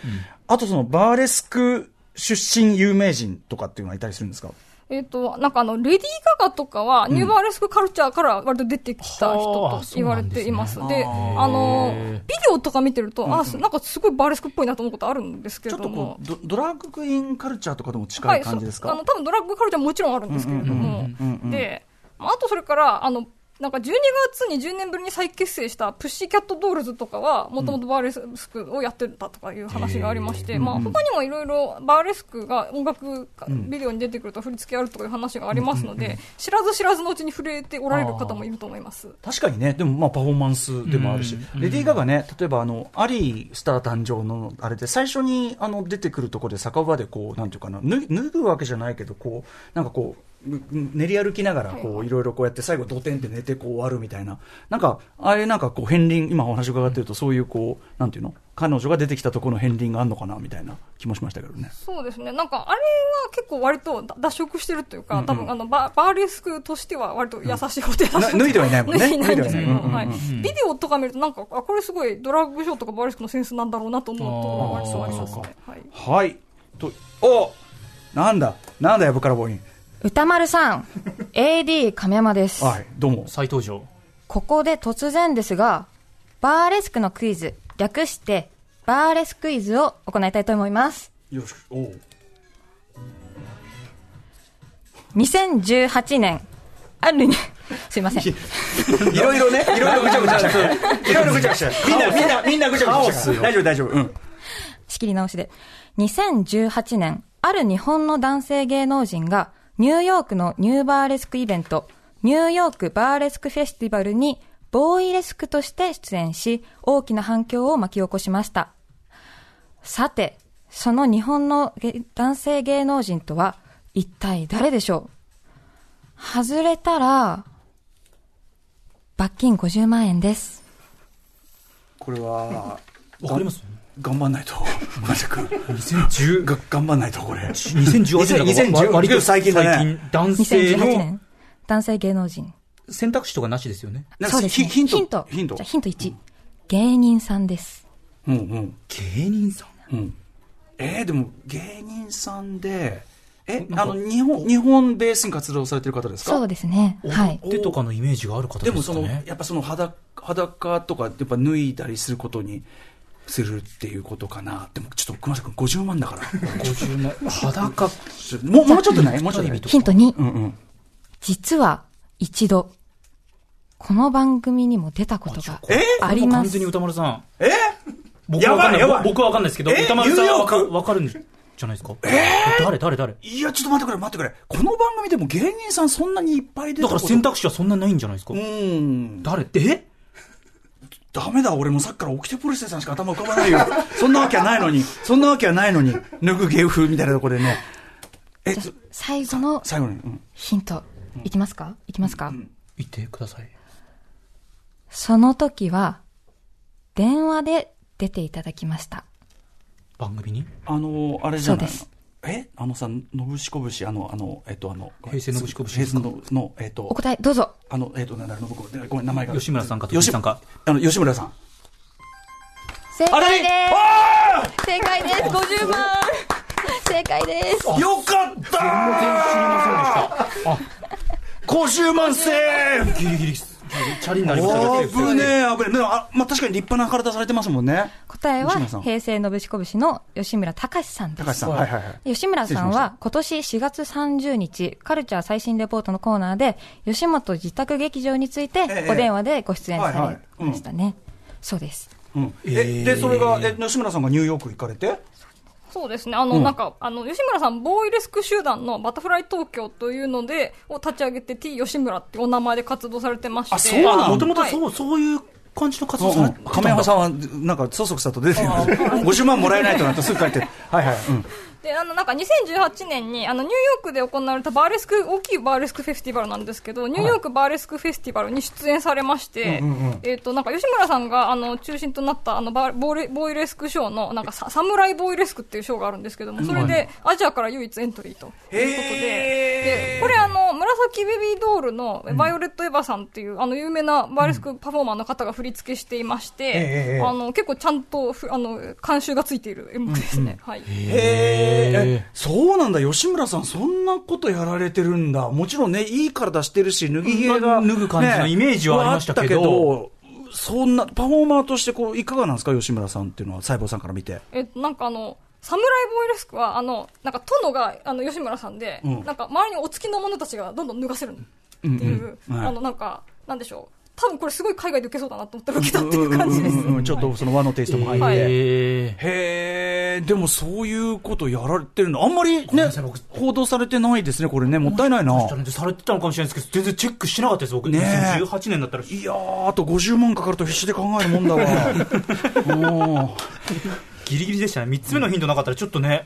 あと、その、バーレスク出身有名人とかっていうのはいたりするんですか？
えっ、と、なんかあの、レディー・ガガとかは、ニューバーレスクカルチャーから割と出てきた人
はあ
と言われています。
うなんですね
あのビデオとか見てると、あ、なんかすごいバーレスクっぽいなと思うことあるんですけ
ちょっと。ド、ドラッグクイーンカルチャーとかとも近い感じですか、
はい、あの、多分ドラッグカルチャーももちろんあるんですけれども。で、まああとそれから、あの、なんか12月に10年ぶりに再結成したプッシーキャットドールズとかは、もともとバーレスクをやってたとかいう話がありまして、まあ他にもいろいろバーレスクが音楽ビデオに出てくると振り付けあるとかいう話がありますので、知らず知らずのうちに触れておられる方もいると思います。
確かにね、でもまあパフォーマンスでもあるし、レディー・ガガね、例えばあの、アリースター誕生のあれで、最初にあの出てくるところで酒場でこう、なんていうかな、脱脱ぐわけじゃないけど、こう、なんかこう、う練り歩きながら、こう、いろいろこうやって最後、同点って寝てこう終わるみたいな。なんか、ああいうなんかこう、片鱗、今お話伺ってると、そういうこう、なんていうの？彼女が出てきたところの片鱗があるのかな、みたいな気もしましたけどね。
そうですね。なんか、あれは結構割と脱色してるというか、多分あのバ、バーレスクとしては割と優しい方で、
な脱いではいないもんね
脱いでないんですけど、
はない
はい。ビデオとか見るとなんか、あ、これすごいドラッグショーとかバーレスクのセンスなんだろうなと思うところが割とありますね。はい。
はい。と、おなんだ？なんだやぶからぼうに。
歌丸さん、AD 亀山です。
はい、どうも。
再登場。
ここで突然ですが、バーレスクのクイズ、略して、バーレスクイズを行いたいと思います。
よろしく。おう
2018年、あるに、すいません。
いろいろね、いろいろぐちゃぐちゃして。いろいろぐちゃぐちゃして。みんな、みんな、みんなぐちゃぐちゃして。大丈夫、大丈夫。うん。
仕切り直しで。2018年、ある日本の男性芸能人が、ニューヨークのニューバーレスクイベント、ニューヨークバーレスクフェスティバルに、ボーイレスクとして出演し、大きな反響を巻き起こしました。さて、その日本の芸男性芸能人とは、一体誰でしょう？外れたら、罰金50万円です。
これは、
わかります？
頑張んないと。まさか。
2010
が頑張んないと、これ。
2018年だから
2010
割と
最近だね
最近男性
2018
の
年、男性芸能人。
選択肢とかなしですよね。
なんか
そうですね。
ヒヒント。
ヒント。
ヒント
じゃあ。ヒント1。芸人さんです。
うんうん。
芸人さん
うん。えー、でも芸人さんで、え、あの、日本、日本ベースに活動されてる方ですか？
そうですね。はい。
手とかのイメージがある方ですかね。
でもその、やっぱその裸、裸とか、やっぱ脱いだりすることに、するっていうことかな。でもちょっと熊崎君50万だから。
50万、裸、
もう、もうちょっとない？もうちょっとない
ヒント2。
うんうん。
実は一度、この番組にも出たことが
え？
あります
完全に。歌丸さん。
え？
僕はわかんない
やばいやばい
僕はわかんないですけど、
え？
歌丸さんはわかるんじゃないですか？誰誰誰？
いや、ちょっと待ってくれ、待ってくれ。この番組でも芸人さんそんなにいっぱい出たこと
だから選択肢はそんなないんじゃないですか？
う。ん。
誰？って、え？
ダメだ、俺もさっきから起きてポリスさんしか頭浮かばないよ。そんなわけはないのに、そんなわけはないのに、脱ぐ芸風みたいなところでね。え、
最後の
最後に、うん。
ヒント、いきますか？いきますか、
言ってください。
その時は、電話で出ていただきました。
番組に
あの、あれじゃない
そうです
え？あのさ、のぶしこぶし、あの、あの、えっと、あの、
平成のぶしこぶし。
平成の、のえっと、
お答え、どうぞ。
あの、えっと、なんだ、のぶこ、ごめん、名前が。
吉村さんか
吉
時さんか。
あの、吉村さん。
正
あれ
解です。
あ
正解です !50 万正解です。
ーよかったー！50万セーフ
ギリギリ、チャリになりました
あぶねえ、危ねえ。でもあ、まあ、確かに立派な体されてますもんね。
答えは平成のぶしこぶしの吉村隆さんです。
高橋さん。はいはいはい。
吉村さんは今年4月30日、カルチャー最新レポートのコーナーで、吉本自宅劇場について
ええ
お電話でご出演されましたね。そうです。
うん、え、で、それが、え、吉村さんがニューヨーク行かれて？
そうですね。あの、
うん
なんか、あの、吉村さん、ボーイレスク集団のバタフライ東京というので、を立ち上げて T 吉村っていうお名前で活動されてまして。
あそうなの？
もともと
はい
そう、そういう感じの活動
亀山さんは、なんか、そそくさと出てる。50万もらえないとなってすぐ帰って。はいはい。うん。
で、あの、なんか2018年に、あの、ニューヨークで行われたバーレスク、大きいバーレスクフェスティバルなんですけど、ニューヨークバーレスクフェスティバルに出演されまして、えっ、と、なんか吉村さんが、あの、中心となった、あの、バーボーレボーイレスクショーの、なんかサ、サムライボーイレスクっていうショーがあるんですけども、それで、アジアから唯一エントリーということで、で、これあの、紫ベビードールの、バイオレット・エヴァさんっていう、あの、有名なバーレスクパフォーマーの方が振り付けしていまして、
ええ
あの、結構ちゃんとふ、あの、監修がついている演目ですね。はい。
へえ、そうなんだ、吉村さん、そんなことやられてるんだ。もちろんね、いい体してるし、脱ぎ毛が、
脱ぐ感じのイメージはありましたけど
はあったけどそんな、パフォーマーとして、こう、いかがなんですか、吉村さんっていうのは、細胞さんから見て。
えなんかあの、サムライボーイレスクは、あの、なんか殿が、あの、吉村さんで、
うん
なんか周りにお付きの者たちがどんどん脱がせるって
うん
いう、
うんはい
あの、なんか、なんでしょう。多分これすごい海外で受けそうだなと思ったら受けたっていう感じです。
うんうんうんちょっとその和のテイストも入って。
はい
へー
へえ、でもそういうことやられてるの、あんまりね報道されてないですね、これね、もったいないな。
チャレンジされてたのかもしれないですけど、全然チェックしなかったです、僕。
ねえ
2018年だったら。
いやー、あと50万かかると必死で考えるもんだわ。うん
ギリギリでしたね。3つ目のヒントなかったらちょっとね。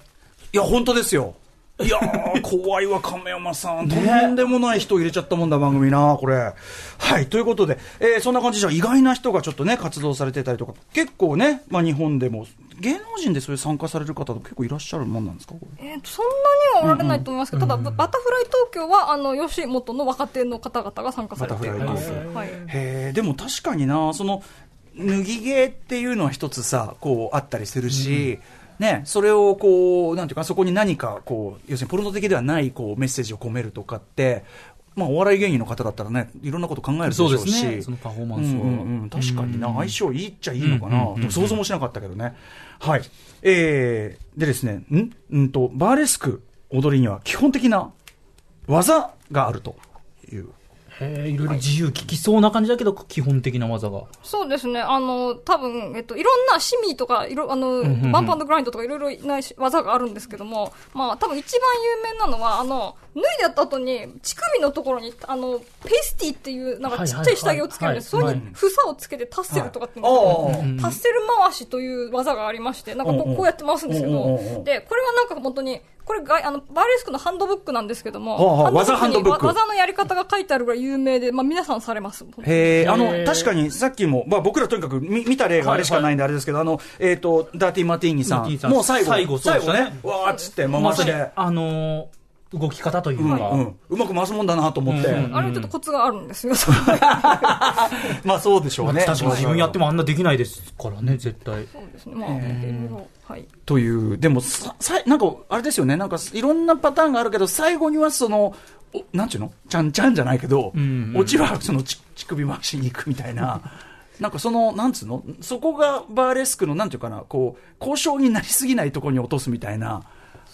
いや、本当ですよ。いやー、怖いわ、亀山さん。とんでもない人入れちゃったもんだ、番組な、これ。はい、ということで、えーそんな感じじゃ、意外な人がちょっとね、活動されてたりとか、結構ね、まあ日本でも、芸能人でそういう参加される方と結構いらっしゃるもんなんですか、これ。
えっと、そんなにはおられないと思いますけど、ただ、バタフライ東京は、あの、吉本の若手の方々が参加されてい
バタフライ
ます。
東
はい。
へえ、でも確かにな、その、脱ぎ毛っていうのは一つさ、こう、あったりするし、ね、それをこう、なんていうか、そこに何か、こう、要するにポルノ的ではない、こう、メッセージを込めるとかって、まあ、お笑い芸人の方だったらね、いろんなこと考えるでしょうし。
そね。そのパフォーマンスは。
うんうんうん。確かにな、
うん
相性いいっちゃいいのかな、
うんうんうん。
でも想像もしなかったけどね。はい。えー、でですね、ん？うんと、バーレスク踊りには基本的な技があるという。
いろいろ自由聞きそうな感じだけど、基本的な技が。
そうですね。あの、多分、えっと、いろんなシミーとか、いろ、あの、
んうん
バンパンドグラインドとかいろいろな技があるんですけども、まあ、多分一番有名なのは、あの、脱いでった後に、乳首のところに、あの、ペイスティっていう、なんかちっちゃい下着をつけるんです。
はいはいはい。
それに、房をつけてタッセルとかっていうんですけど、
はい。
タッセル回しという技がありまして、なんかこ
う
こうやって回すんですけどで、これはなんか本当に、これが、あの、バーレスクのハンドブックなんですけども、
はあはあ技ハンドブック。
にわ技のやり方が書いてあるぐらい有名で、まあ皆さんされます。
へえ、あの確かにさっきも、まあ僕らとにかく見見た例があれしかないんであれですけど、あの、えっ、と、ダーティー・マティーニさん、もう最後、
最後そうでしたね。
最後ね、わーっつって回して、、
あのー動き方というか。
うん、うまく回すもんだなと思って。
うん
あれちょっとコツがあるんですよ。
まあそうでしょうね。
確かに自分やってもあんなできないですからね、絶対。
そうですね。まあ。はい。
という、でもさ、さなんか、あれですよね、なんか、いろんなパターンがあるけど、最後にはその、おなんちゅうの？ちゃんちゃんじゃないけど、
うんうん
オチはそのち乳首回しに行くみたいな、なんかその、なんつうの？そこがバーレスクの、なんていうかな、こう、交渉になりすぎないところに落とすみたいな、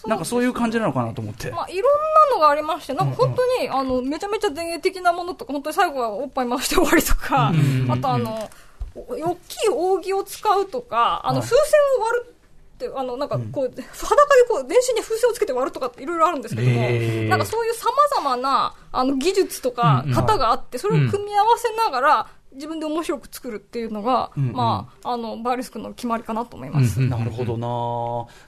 なんかそういう感じなのかなと思って。
まあ、いろんなのがありまして、なんか本当に、あの、めちゃめちゃ前衛的なものとか、本当に最後はおっぱい回して終わりとか、あとあの、お大きい扇を使うとか、あの、
はい。
風船を割るって、あの、なんかこう、裸でこう、電子に風船をつけて割るとかっていろいろあるんですけども、なんかそういう様々な、あの、技術とか型があって、それを組み合わせながら、自分で面白く作るっていうのが、
うんうん。
まあ、あの、バーレスクの決まりかなと思います。
うん
なるほど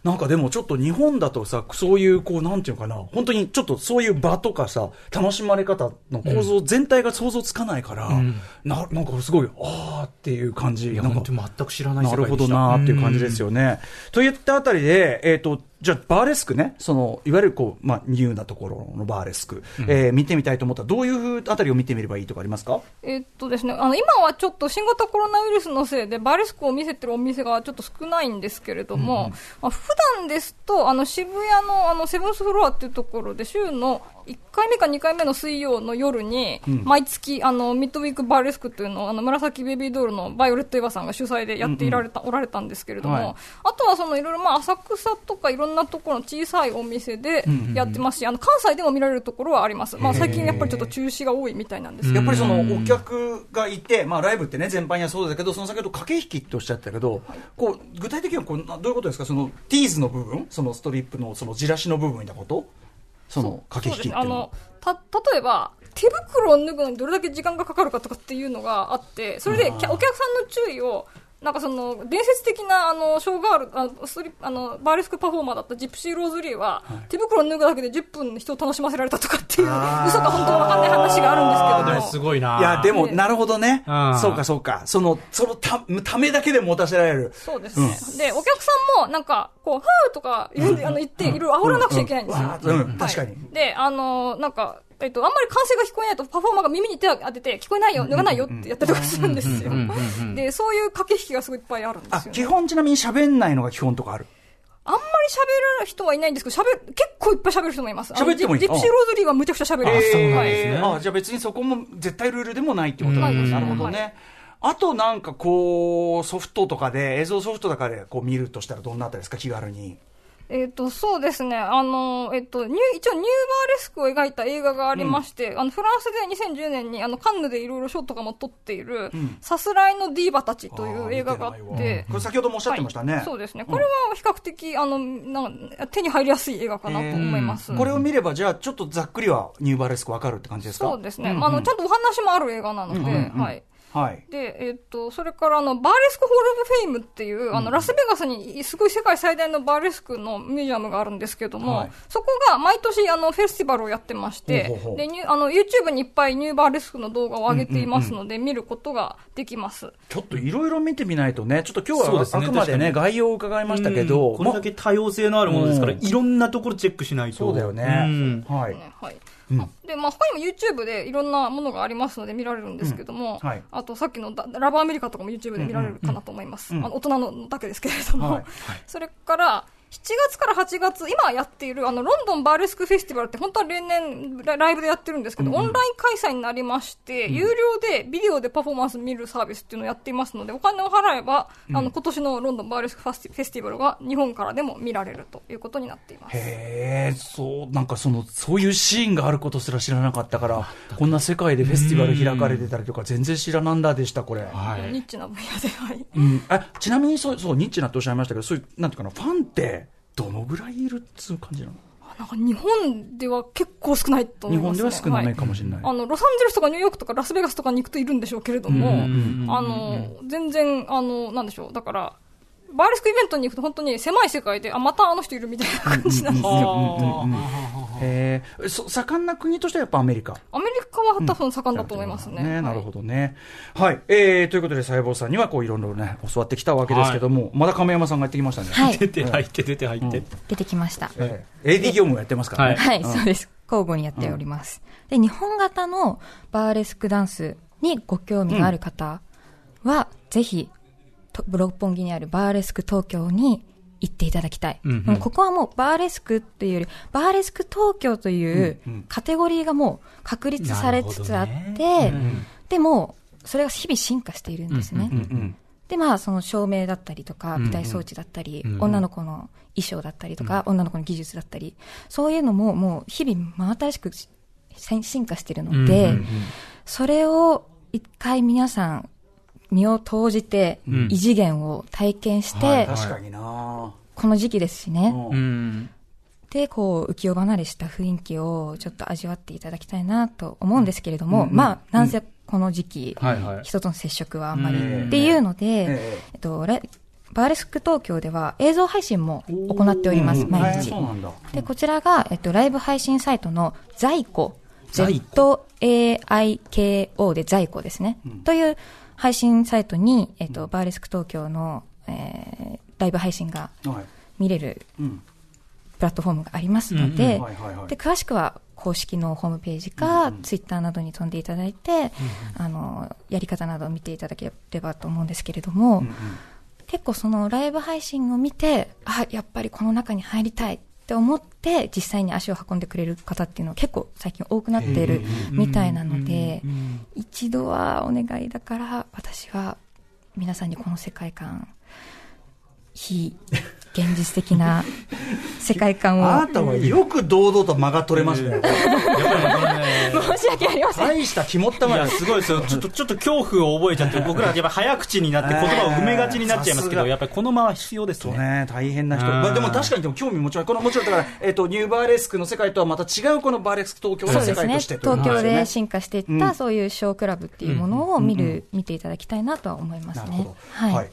な。なんかでもちょっと日本だとさ、そういう、こう、なんていうのかな、本当にちょっとそういう場とかさ、楽しまれ方の構造全体が想像つかないから、
ん。
ななんかすごい、あーっていう感じ。
いや、
なんか
本当に全く知らない世
な
界でした。
るほどなーっていう感じですよね。といったあたりで、えっ、と、じゃあ、バーレスクね、その、いわゆるこう、まあ、ニューなところのバーレスク、えー見てみたいと思った。ら、どういうあたりを見てみればいいとかありますか？
えっとですね、あの今はちょっと新型コロナウイルスのせいで、バーレスクを見せてるお店がちょっと少ないんですけれども、まあ、普段ですと、あの渋谷のあのセブンスフロアっていうところで、週の1回目か2回目の水曜の夜に、毎月あのミッドウィークバーレスクというのを、あの紫ベビードールのバイオレット・エヴァさんが主催でやっていられた、おられたんですけれども、
はい。
あとはそのいろいろまあ浅草とかいろんなところの小さいお店でやってますし、あの関西でも見られるところはあります。まあ最近やっぱりちょっと中止が多いみたいなんですけど
やっぱりそのお客がいて、まあ、ライブってね、全般にはそうだけど、その先ほど駆け引きっておっしゃってたけど、こう具体的にはこうなどういうことですか、そのティーズの部分、そのストリップのそのじらしの部分みたいなこと、その駆け引きっていうのは。
そうですね。あのた例えば手袋を脱ぐのにどれだけ時間がかかるかとかっていうのがあってそれできゃお客さんの注意をなんかその伝説的なあのショーガールあストリあのバーレスクパフォーマーだったジプシー・ローズリーは、手袋を脱ぐだけで10分人を楽しませられたとかっていう嘘か本当かわかんない話があるんですけれども
すごいな。
いや、でも、
ね
なるほどね。
うん。
そうか、そうか。その、そのた、ためだけで持たせられる。
そうです。ね、でお客さんもなんかこうフーとか言うんであの言っていろいろ煽らなくちゃいけないんですよ、
わーうん、確かに。
で、あのーなんか、えっと、あんまり歓声が聞こえないと、パフォーマーが耳に手を当てて、聞こえないよ、脱がないよってやったりとかするんですよ。で、そういう駆け引きがすごいいっぱいあるんで、すよ、ね。
基本ちなみに喋んないのが基本とかある。
あんまり喋る人はいないんですけど、喋る、結構いっぱい喋る人もいます。
喋ってもいい
ジジプシー・ローズリーはむちゃくちゃ喋る。
あそうなんですね
あ、じゃあ別にそこも絶対ルールでもないってことなんです。なるほどね。あとなんかこう、ソフトとかで、映像ソフトとかでこう見るとしたらどんなあたりですか、気軽に。
えっ、と、そうですね。あの、えっ、と、ニュー一応ニューバーレスクを描いた映画がありまして、あの、フランスで2010年に、あの、カンヌでいろいろ賞とかも取っている、さすらいのディーバたちという映画があっ
てこれ先ほどもおっしゃってましたね。
はいそうですね。これは比較的、あの、なんか手に入りやすい映画かなと思います。
これを見れば、じゃあちょっとざっくりはニューバーレスクわかるって感じですか？
そうですね。まあ、あの、ちゃんとお話もある映画なので、
うんうんうん
はい。
はい。
で、えっと、それから、あの、 Burlesque Hall of Fame っていう、あの、ラスベガスにすごい世界最大のバーレスクのミュージアムがあるんですけども、
はい
そこが毎年、あの、フェスティバルをやってまして、
ほうほうほう
で、ニュあの、YouTube にいっぱいニューバーレスクの動画を上げていますので、見ることができます。
ちょっといろいろ見てみないとね、ちょっと今日はあくまでね、概要を伺いましたけど、
これだけ多様性のあるものですから、
うん
いろんなところチェックしないと。
そうだよね。
うん
はい。
ねはい。
うん。
あで、まあ、他にも YouTube でいろんなものがありますので見られるんですけども、
うんはい。
あとさっきのダラブアメリカとかも YouTube で見られるかなと思います。
うんうん
あの大人のだけですけれども、
はい。
それから、7月から8月、今やっている、あの、ロンドンバーレスクフェスティバルって、本当は例年ラライブでやってるんですけど、オンライン開催になりまして、有料でビデオでパフォーマンス見るサービスっていうのをやっていますので、お金を払えば、あの、今年のロンドンバーレスクフェスティバルが日本からでも見られるということになっています。
へえ、そう、なんかその、そういうシーンがあることすら知らなかったから、こんな世界でフェスティバル開かれてたりとか、全然知らなんだでした、これ。
はい。
ニッチな分野で、はい。
うん、あちなみにそう、そう、ニッチなっておっしゃいましたけど、そういう、なんていうかな、ファンって、どのぐらいいるっつう感じなの？
なんか日本では結構少ないと思
日
います、ね。
本では少ない
はい
かもしれない。
あの、ロサンゼルスとかニューヨークとかラスベガスとかに行くといるんでしょうけれども、あの、全然、あの、なんでしょう。だから、バーレスクイベントに行くと本当に狭い世界で、あ、またあの人いるみたいな感じなんですよ。
へえー、そ盛んな国としてはやっぱアメリカ？
アメリカは多分盛んだと思いますね。
ねなるほどね。はい。えー、ということで、細胞さんには、こう、いろいろね、教わってきたわけですけども、まだ亀山さんがやってきましたね。
はい。
出て入って、出て入って。
出てきました。
えー、AD 業務をやってますからね。
はい、そうです。交互にやっております。で、日本型のバーレスクダンスにご興味がある方は、ぜひ、と六本木にあるバーレスク東京に行っていただきたい。
うんうん。
ここはもうバーレスクっていうより、バーレスク東京というカテゴリーがもう確立されつつあって、
なるほどね。
でも、それが日々進化しているんですね。
うんうん。
で、まあ、その照明だったりとか、
うん
舞台装置だったり、
うん
女の子の衣装だったりとか、女の子の技術だったり、そういうのももう日々真新しくし進化しているので、
うんうんうん。
それを一回皆さん身を投じて
うん。
異次元を体験して、
はい
確かにな。
この時期ですしね。で、こう、浮世離れした雰囲気をちょっと味わっていただきたいなと思うんですけれども、
うん。うん
まあ、なんせこの時期、
はいはい。
人との接触はあんまり
うん。
っていうので、
え
えっと、レバーレスク東京では映像配信も行っております、
うん。
毎日。で、こちらが、えっと、ライブ配信サイトの在庫、
在
ZAIKO で在庫ですね。という配信サイトに、えっと、バーレスク東京の、えーライブ配信が
はい。
見れる
うん。
プラットフォームがありますの
うん
で、
はいはいはい。
で、詳しくは公式のホームページか、ツイッターなどに飛んでいただいて、あの、やり方などを見ていただければと思うんですけれども、
うんうん。
結構そのライブ配信を見て、あ、やっぱりこの中に入りたいって思って、実際に足を運んでくれる方っていうのは結構最近多くなっているみたいなので、一度はお願いだから、私は皆さんにこの世界観、非現実的な 世界観を
あなたはよく堂々と間が取れますね。
申し訳ありません。
大した肝っ玉
いや、
です。
すごいですよ。ちょっと、ちょっと恐怖を覚えちゃって、僕らやっぱ早口になって言葉を埋めがちになっちゃいますけど、
えー
やっぱりこの間は必要ですね。
そうね、大変な人。
うん
まあでも確かにでも興味もちろん、このもちろんだから、えっと、ニューバーレスクの世界とはまた違うこのバーレスク東京の世
そうですね。
界としてという
東京で進化していった、
うん
そういうショークラブっていうものを見る、見ていただきたいなとは思いますね
なるほど。。
はい。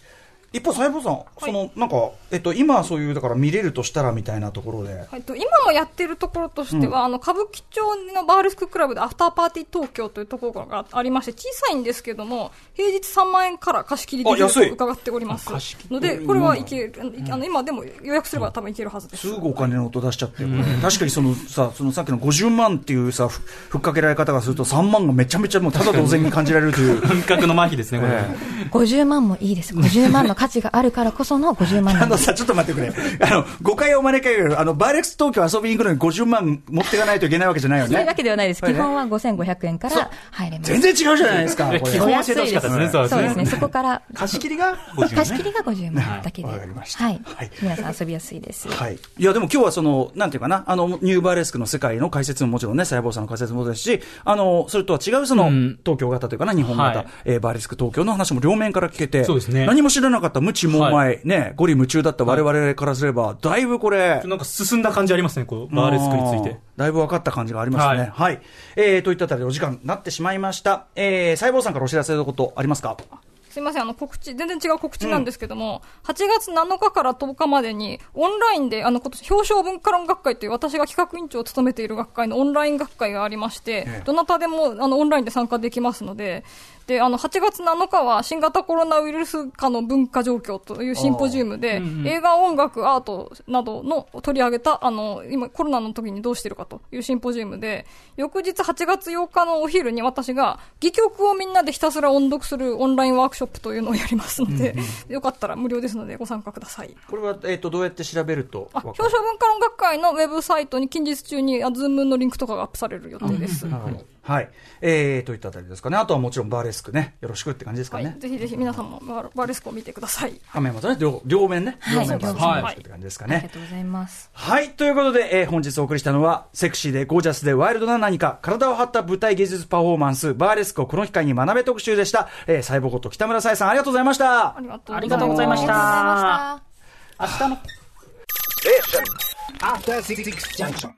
はい。一方、細胞さん、その、なんか、えっと、今そういう、だから見れるとしたらみたいなところで。
はい、と今もやってるところとしては、あの歌舞伎町のバーレスククラブでアフターパーティー東京というところがありまして小さいんですけども平日3万円から貸し切りで伺っておりますのでこれはいける、あの今でも予約すれば多分いけるはずです
すぐお金の音出しちゃって、確かにそのさ、そのさっきの50万っていうさ、ふふっかけられ方がすると3万がめちゃめちゃもうただ同然に感じられるという。
感覚の麻痺ですね、これ。
え
50万もいいです。50万の価値があるからこその50万
あ。のさ、ちょっと待ってくれ。あの、誤解を招かれる、あの、バーレックス東京遊びに行くのに50万持っていかないといけないわけじゃないよね
そういうわ。けではないです。基本は5500円から入れます。
全然違うじゃないですか。
基本教えてほしかったですね、そう
ですね。そこから、
貸し切りが50万、ね。
貸し切りが50万だけで。
わかりました
はい
はい。
皆さん遊びやすいです。
はい。いや、でも今日はその、なんていうかな、あの、ニューバーレスクの世界の解説ももちろんね、細胞さんの解説もですし、あの、それとは違うその、
うん
東京型というかな、日本型、
はい
えーバーレスク東京の話も両面から聞けて、
そうですね
何も知らなかった無知猛前、
は
ね、ゴリ夢中だった我々からすれば、だいぶこれ、
なんか進んだ感じありますね、こう、バーレスクについて。
だいぶ分かった感じがありますね。はい。えー、といったあたりお時間になってしまいました。えー、細胞さんからお知らせのことありますか
すいません、あの告知、全然違う告知なんですけども、8月7日から10日までに、オンラインで、あの、今年、表彰文化論学会という私が企画委員長を務めている学会のオンライン学会がありまして、
ええ
どなたでも、あの、オンラインで参加できますので、で、あの、8月7日は新型コロナウイルス化の文化状況というシンポジウムで、映画、音楽、アートなどの取り上げた、あの、今コロナの時にどうしてるかというシンポジウムで、翌日8月8日のお昼に私が、戯曲をみんなでひたすら音読するオンラインワークショップというのをやりますので、よかったら無料ですのでご参加ください。
これは、えっ、と、どうやって調べると？
あ、表彰文化論学会のウェブサイトに近日中に、あズームのリンクとかがアップされる予定です。
なるほど。はい。えー、といったあたりですかね。あとはもちろんバーレスクね。よろしくって感じですか
はい
ね。。
ぜひぜひ皆さんもバーレスクを見てください。
画面もね、両両面ね。
はい
両面バーレスク
はい
って感じですかね。
ありがとうございます。
はい。ということで、えー本日お送りしたのは、セクシーでゴージャスでワイルドな何か、体を張った舞台芸術パフォーマンス、バーレスクをこの機会に学べ特集でした。えー、細胞こと北村さえさん、ありがとうございました
あ。りがとうございまし
ありがとうございました
た。明日の
After Six Junction.